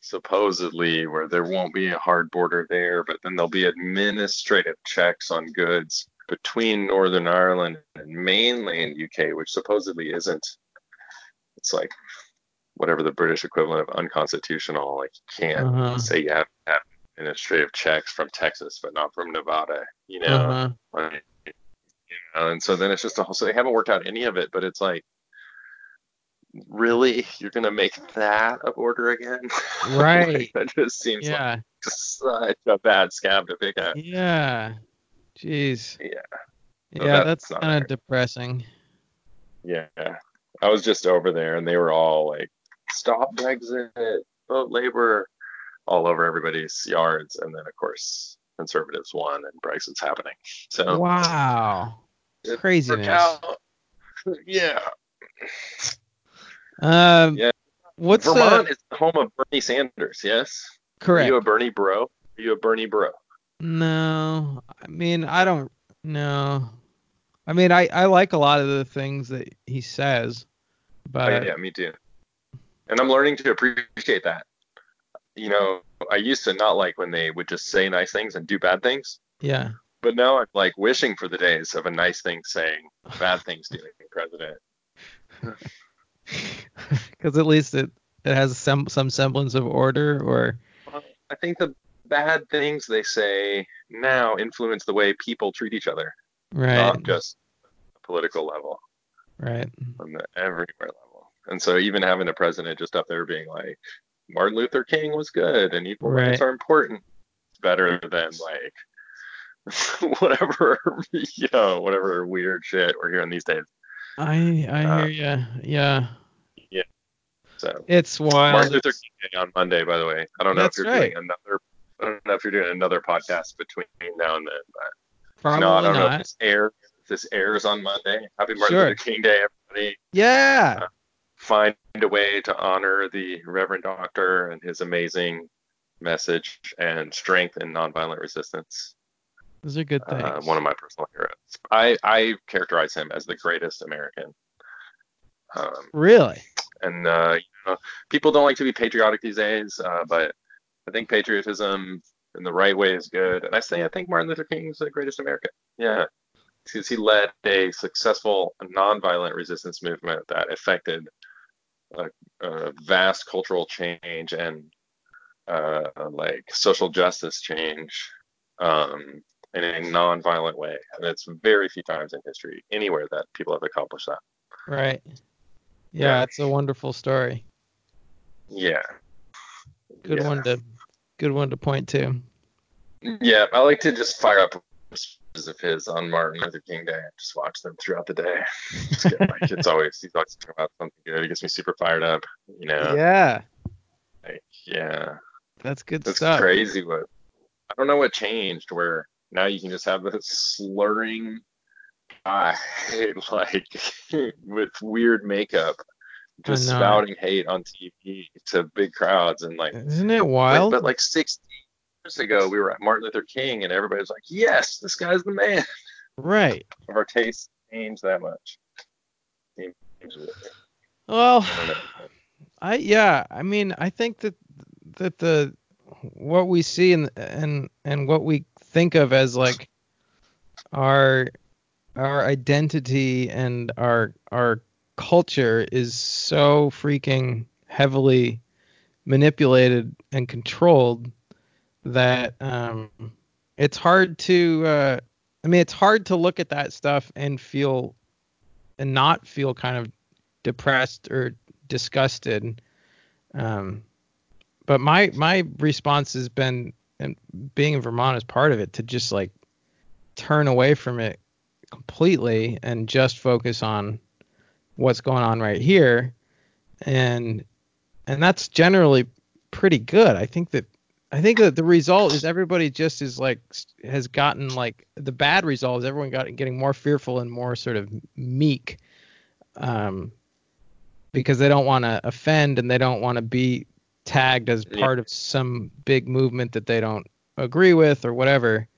supposedly, where there won't be a hard border there, but then there'll be administrative checks on goods between Northern Ireland and mainland UK, which supposedly isn't. It's like whatever the British equivalent of unconstitutional. Like you can't Uh-huh. say you have, have administrative checks from Texas, but not from Nevada. You know, Uh-huh. like, you and so then it's just a whole. So they haven't worked out any of it, but it's like, really, you're gonna make that a border again? Right. like, that just seems like Yeah. such a bad scab to pick at. Yeah. Jeez. Yeah. Yeah, that's that's kind of depressing. Yeah. I was just over there and they were all like, stop Brexit, vote Labour, all over everybody's yards. And then, of course, conservatives won and Brexit's happening. So, Wow. Craziness. Yeah. Um, Yeah. what's Vermont uh, is the home of Bernie Sanders, yes? correct? Are you a Bernie bro? Are you a Bernie bro? No, I mean I don't. No, I mean I I like a lot of the things that he says, but Oh, yeah, me too. And I'm learning to appreciate that. You know, I used to not like when they would just say nice things and do bad things. yeah, But now I'm like wishing for the days of a nice thing saying, bad things doing president. because at least it it has some some semblance of order or Well, I think the bad things they say now influence the way people treat each other, right, not just political level, right, on the everywhere level. And so even having a president just up there being like, Martin Luther King was good and equal rights are important, it's better than like whatever you know, whatever weird shit we're hearing these days. I I Uh, hear ya. Yeah, Yeah. So it's wild. Martin Luther King Day on Monday, by the way. I don't know That's if you're right. doing another. I don't know if you're doing another podcast between now and then, but Probably no, I don't know if this airs. If this airs on Monday. Happy Martin Sure. Luther King Day, everybody! Yeah, Find a way to honor the Reverend Doctor and his amazing message and strength in nonviolent resistance. Those are good things. Uh, one of my personal heroes. I I characterize him as the greatest American. Um, really? and uh, you know, people don't like to be patriotic these days, uh, but I think patriotism in the right way is good. And I say I think Martin Luther King is the greatest American. Yeah, because he led a successful nonviolent resistance movement that affected a, a vast cultural change and uh, like social justice change um, in a nonviolent way. And it's very few times in history anywhere that people have accomplished that. Right. Yeah, Yeah. it's a wonderful story. Yeah. Good Yeah. one to good one to point to. Yeah, I like to just fire up of his on Martin Luther King Day and just watch them throughout the day. Get, like it's always he's always talking about something good. He gets me super fired up. You know, Yeah, like yeah, that's good stuff. that's stuff. crazy. What I don't know what changed where now you can just have this slurring guy like with weird makeup just spouting hate on TV to big crowds and like Isn't it Like, wild? but like 60 years ago, we were at Martin Luther King, and everybody was like, "Yes, this guy's the man." right. Our tastes changed that much. Well, I. I yeah, I mean, I think that that the what we see and and and what we think of as like our our identity and our our culture is so freaking heavily manipulated and controlled that um it's hard to uh I mean it's hard to look at that stuff and feel and not feel kind of depressed or disgusted. Um but my my response has been and being in Vermont is part of it to just like turn away from it completely and just focus on what's going on right here. And and that's generally pretty good. I think that i think that the result is everybody just is like has gotten like the bad result is everyone got getting more fearful and more sort of meek um because they don't want to offend and they don't want to be tagged as Yeah. part of some big movement that they don't agree with or whatever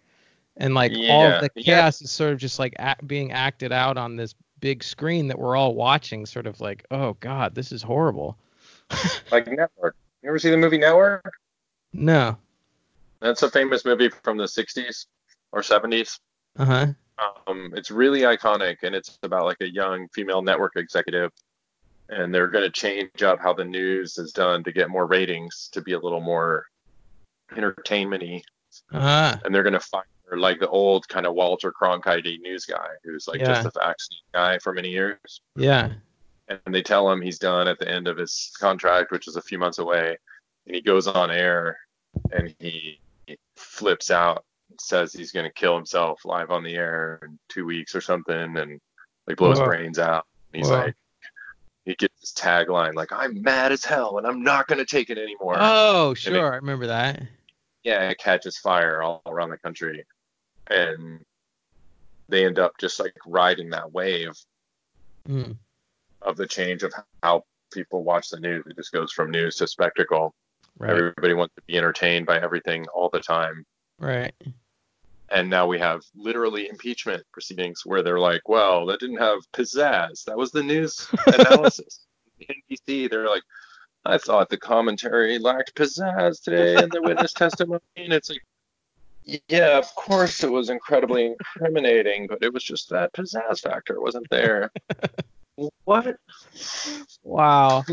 and like all Yeah, of the yeah. chaos is sort of just like act, being acted out on this big screen that we're all watching sort of like oh god this is horrible Like Network. You ever see the movie Network? no That's a famous movie from the 60s or 70s. uh-huh Um, it's really iconic, and it's about like a young female network executive, and they're going to change up how the news is done to get more ratings, to be a little more entertainment-y. uh-huh and they're going to fire or like the old kind of Walter Cronkite news guy who's like Yeah. just a vaccine guy for many years. Yeah. And they tell him he's done at the end of his contract, which is a few months away. And he goes on air and he flips out and says he's going to kill himself live on the air in two weeks or something and like blows Whoa. brains out. And he's Whoa. like, he gets this tagline like, I'm mad as hell and I'm not going to take it anymore. Oh, sure. I remember that. yeah, it catches fire all around the country, and they end up just like riding that wave Mm. of the change of how people watch the news. It just goes from news to spectacle. Right. Everybody wants to be entertained by everything all the time. Right. And now we have literally impeachment proceedings where they're like, well, that didn't have pizzazz. That was the news analysis. NBC, they're like, I thought the commentary lacked pizzazz today in the witness testimony. And it's like, yeah, of course it was incredibly incriminating, but it was just that pizzazz factor wasn't there. what? Wow.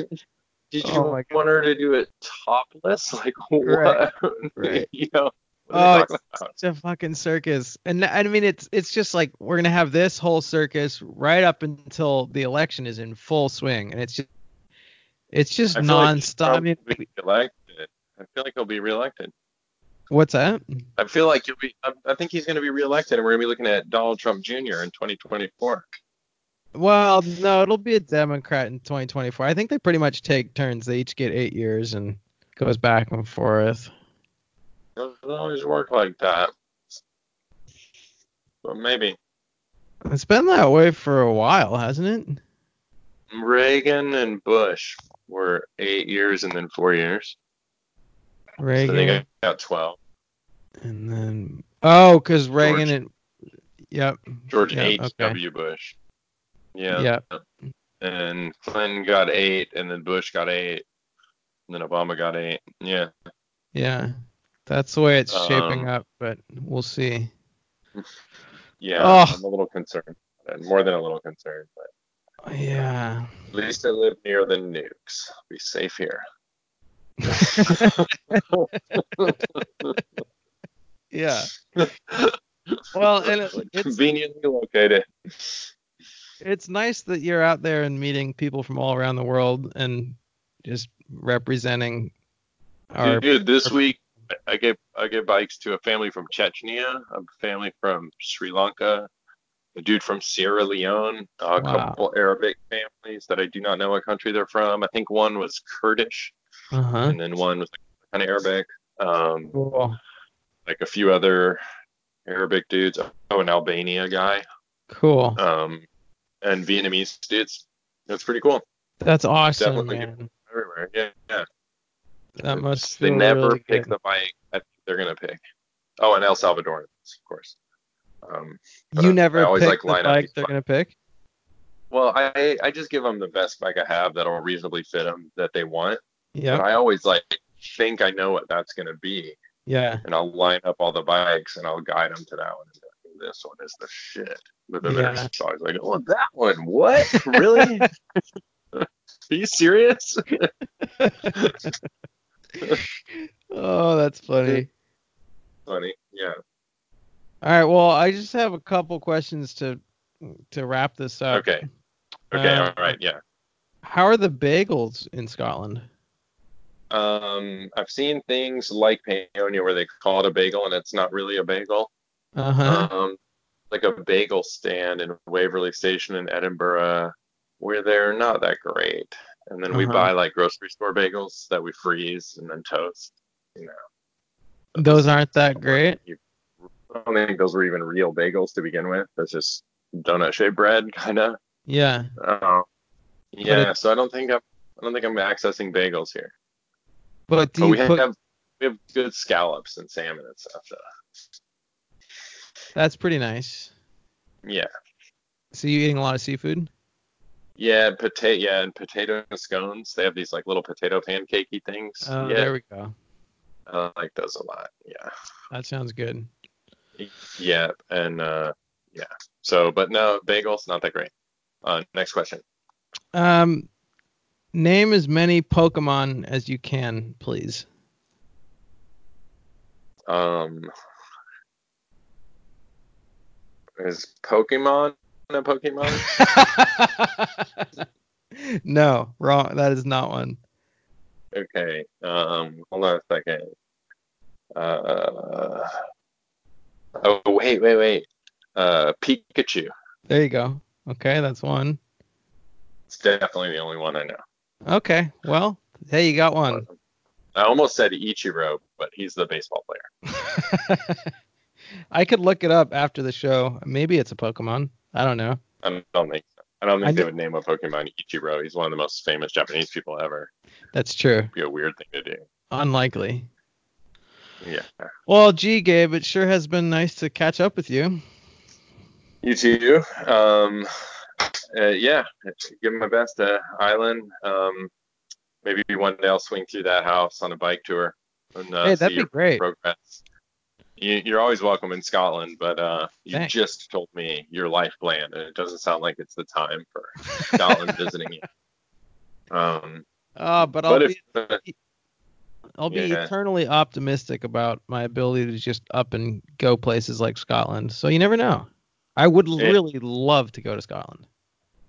Did oh you Oh want her to do it topless? Like what? Right, right. you know, Oh, it's talking about? such a fucking circus. And I mean, it's it's just like we're gonna have this whole circus right up until the election is in full swing, and it's just it's just I feel like nonstop. I mean, probably. I feel like he'll be reelected. what's that? I feel like he'll be. I, I think he's to be reelected, and we're going to be looking at Donald Trump Jr. in 2024. Well, no, it'll be a Democrat in 2024. I think they pretty much take turns. They each get eight years and goes back and forth. It doesn't always work like that. But maybe It's been that way for a while, hasn't it? Reagan and Bush were eight years and then four years. So Reagan they got, got 12. and then oh, because Reagan George. and yep, George Yeah, H. okay. Bush. Yeah. yep, And Clinton got eight, and then Bush got eight, and then Obama got eight. Yeah. yeah. That's the way it's shaping Um, up, but we'll see. Yeah. Oh. I'm a little concerned. More than a little concerned, but Yeah. at least I live near the nukes. I'll be safe here. yeah. Well, and it, it's Conveniently located. it's nice that you're out there and meeting people from all around the world and just representing our Dude, this week I gave I gave bikes to a family from Chechnya, a family from Sri Lanka, a dude from Sierra Leone, a Wow. couple Arabic families that I do not know what country they're from. I think one was Kurdish, uh-huh. and then one was kind of Arabic. Um, Cool. like a few other Arabic dudes. Oh, an Albania guy, Cool. um, and Vietnamese dudes. That's pretty cool. That's awesome, definitely man. Everywhere. Yeah, yeah. That must they never really pick good. the bike I think they're gonna pick. Oh, and El Salvadorans, of course. Um, You I- never I always pick like line up bike they're bikes. gonna pick. Well, I I just give them the best bike I have that'll reasonably fit them that they want. But Yeah. I always like think I know what that's gonna be, Yeah. and I'll line up all the bikes and I'll guide them to that one. Like, this one is the shit. But then Yeah. there's always like, oh, that one, what? Really? Are you serious? oh, that's funny. Funny, yeah. All right. Well, I just have a couple questions to to wrap this up. Okay. Okay, Uh, all right, yeah. How are the bagels in Scotland? Um, I've seen things like Paonia where they call it a bagel and it's not really a bagel. Uh huh. Um, like a bagel stand in Waverley Station in Edinburgh where they're not that great. And then we Uh-huh. buy like grocery store bagels that we freeze and then toast. You know, Those aren't that great. I don't think those were even real bagels to begin with. That's just donut shaped bread, kind of. Yeah. Uh, yeah, so I don't think I'm I don't think I'm accessing bagels here. But do But you we put? have we have good scallops and salmon and stuff. So That's pretty nice. yeah, So you eating a lot of seafood? Yeah, potato, yeah, and potato scones. They have these like little potato pancakey things. Oh, yeah, there we go. I like those a lot. Yeah, That sounds good. yeah, and uh, yeah. So, but no, bagels not that great. Uh, next question. Um, name as many Pokemon as you can, please. Um, Is Pokemon a Pokemon? no, wrong. That is not one. Okay. Um, hold on a second. Uh, oh, wait, wait, wait. Uh, Pikachu. There you go. Okay, that's one. It's definitely the only one I know. Okay, well, hey, you got one. I almost said Ichiro, but he's the baseball player. I could look it up after the show. Maybe it's a Pokemon. I don't know. I don't think so. I don't think I they would name a Pokemon Ichiro. He's one of the most famous Japanese people ever. That's true. It'd be a weird thing to do. Unlikely. Yeah. Well, gee, Gabe, it sure has been nice to catch up with you. You too. Um, uh, yeah, give my best to Island. Um, maybe one day I'll swing through that house on a bike tour and uh, Hey, see that'd be great. progress. You, you're always welcome in Scotland, but uh, you Thanks. just told me your life plan, and it doesn't sound like it's the time for Scotland visiting you. Um, Uh, but I'll but be if I'll be yeah. eternally optimistic about my ability to just up and go places like Scotland. So you never know. I would Yeah. really love to go to Scotland.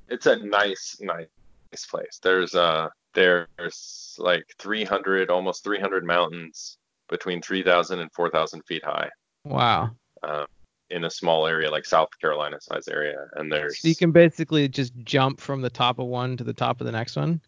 it's a nice, nice place. There's uh, there's like 300, almost 300 mountains between 3,000 and 4,000 feet high. Wow. um, in a small area like South Carolina size area, and there's So you can basically just jump from the top of one to the top of the next one.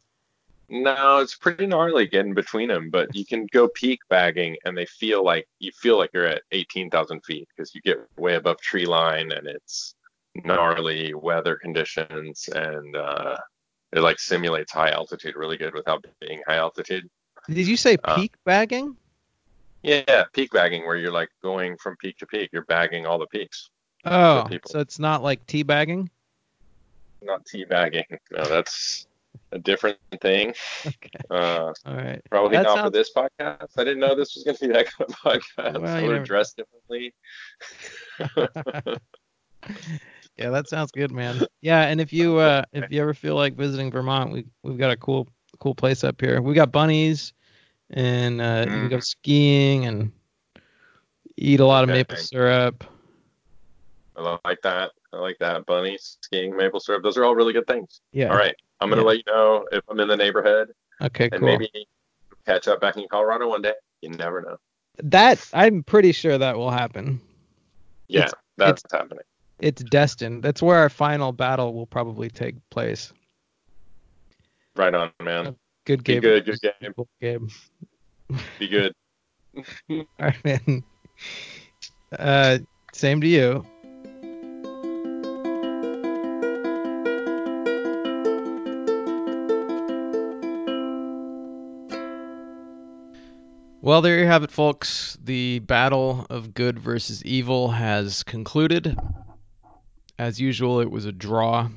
no, it's pretty gnarly getting between them, but you can go peak bagging, and they feel like you feel like you're at 18,000 feet because you get way above tree line, and it's gnarly weather conditions, and uh, it like simulates high altitude really good without being high altitude. Did you say Uh, peak bagging? Yeah, peak bagging where you're like going from peak to peak, you're bagging all the peaks, Oh, so it's not like tea bagging? not teabagging. No, that's a different thing. Okay. Uh, All right. Probably That not for this podcast. I didn't know this was going to be that kind of podcast. Well, I would never- have dressed differently. yeah, that sounds good, man. Yeah, and if you uh if you ever feel like visiting Vermont, we we've got a cool cool place up here. We got bunnies and uh you can go Mhm. skiing and eat a lot of Okay. maple syrup. I like that. I like that. Bunny, skiing, maple syrup. Those are all really good things. Yeah. All right. I'm going to Yeah. let you know if I'm in the neighborhood Okay, cool. and cool. maybe catch up back in Colorado one day. You never know. That I'm pretty sure that will happen. Yeah, It's- that's happening. It's destined. That's where our final battle will probably take place. Right on, man. Good Be game. good, good game. Cool game. Be good. All right, man. Uh, same to you. Well, there you have it, folks. The battle of good versus evil has concluded. As usual, it was a draw.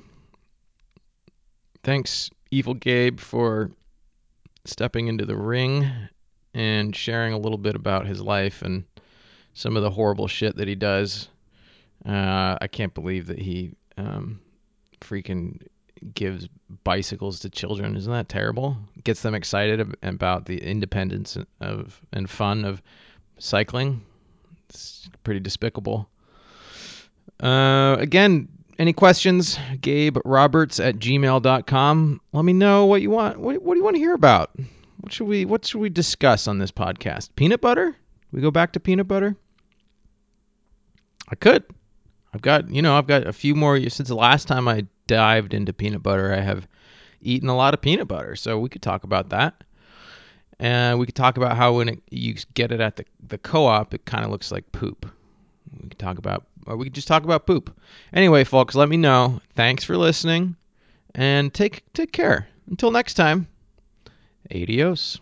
Thanks, Evil Gabe, for stepping into the ring and sharing a little bit about his life and some of the horrible shit that he does. Uh, I can't believe that he um, freaking gives bicycles to children. Isn't that terrible? Gets them excited about the independence of and fun of cycling. It's pretty despicable. Uh, again, any questions? Gabe Roberts at gmail.com. Let me know what you want. What, what do you want to hear about? What should we What should we discuss on this podcast? Peanut butter? We go back to peanut butter. I could. I've got you know I've got a few more since the last time I dived into peanut butter. I have eaten a lot of peanut butter, so we could talk about that. And we could talk about how when it, you get it at the the co-op, it kind of looks like poop. We could talk about, or we could just talk about poop. Anyway, folks, let me know. Thanks for listening, and take take care. Until next time, adios.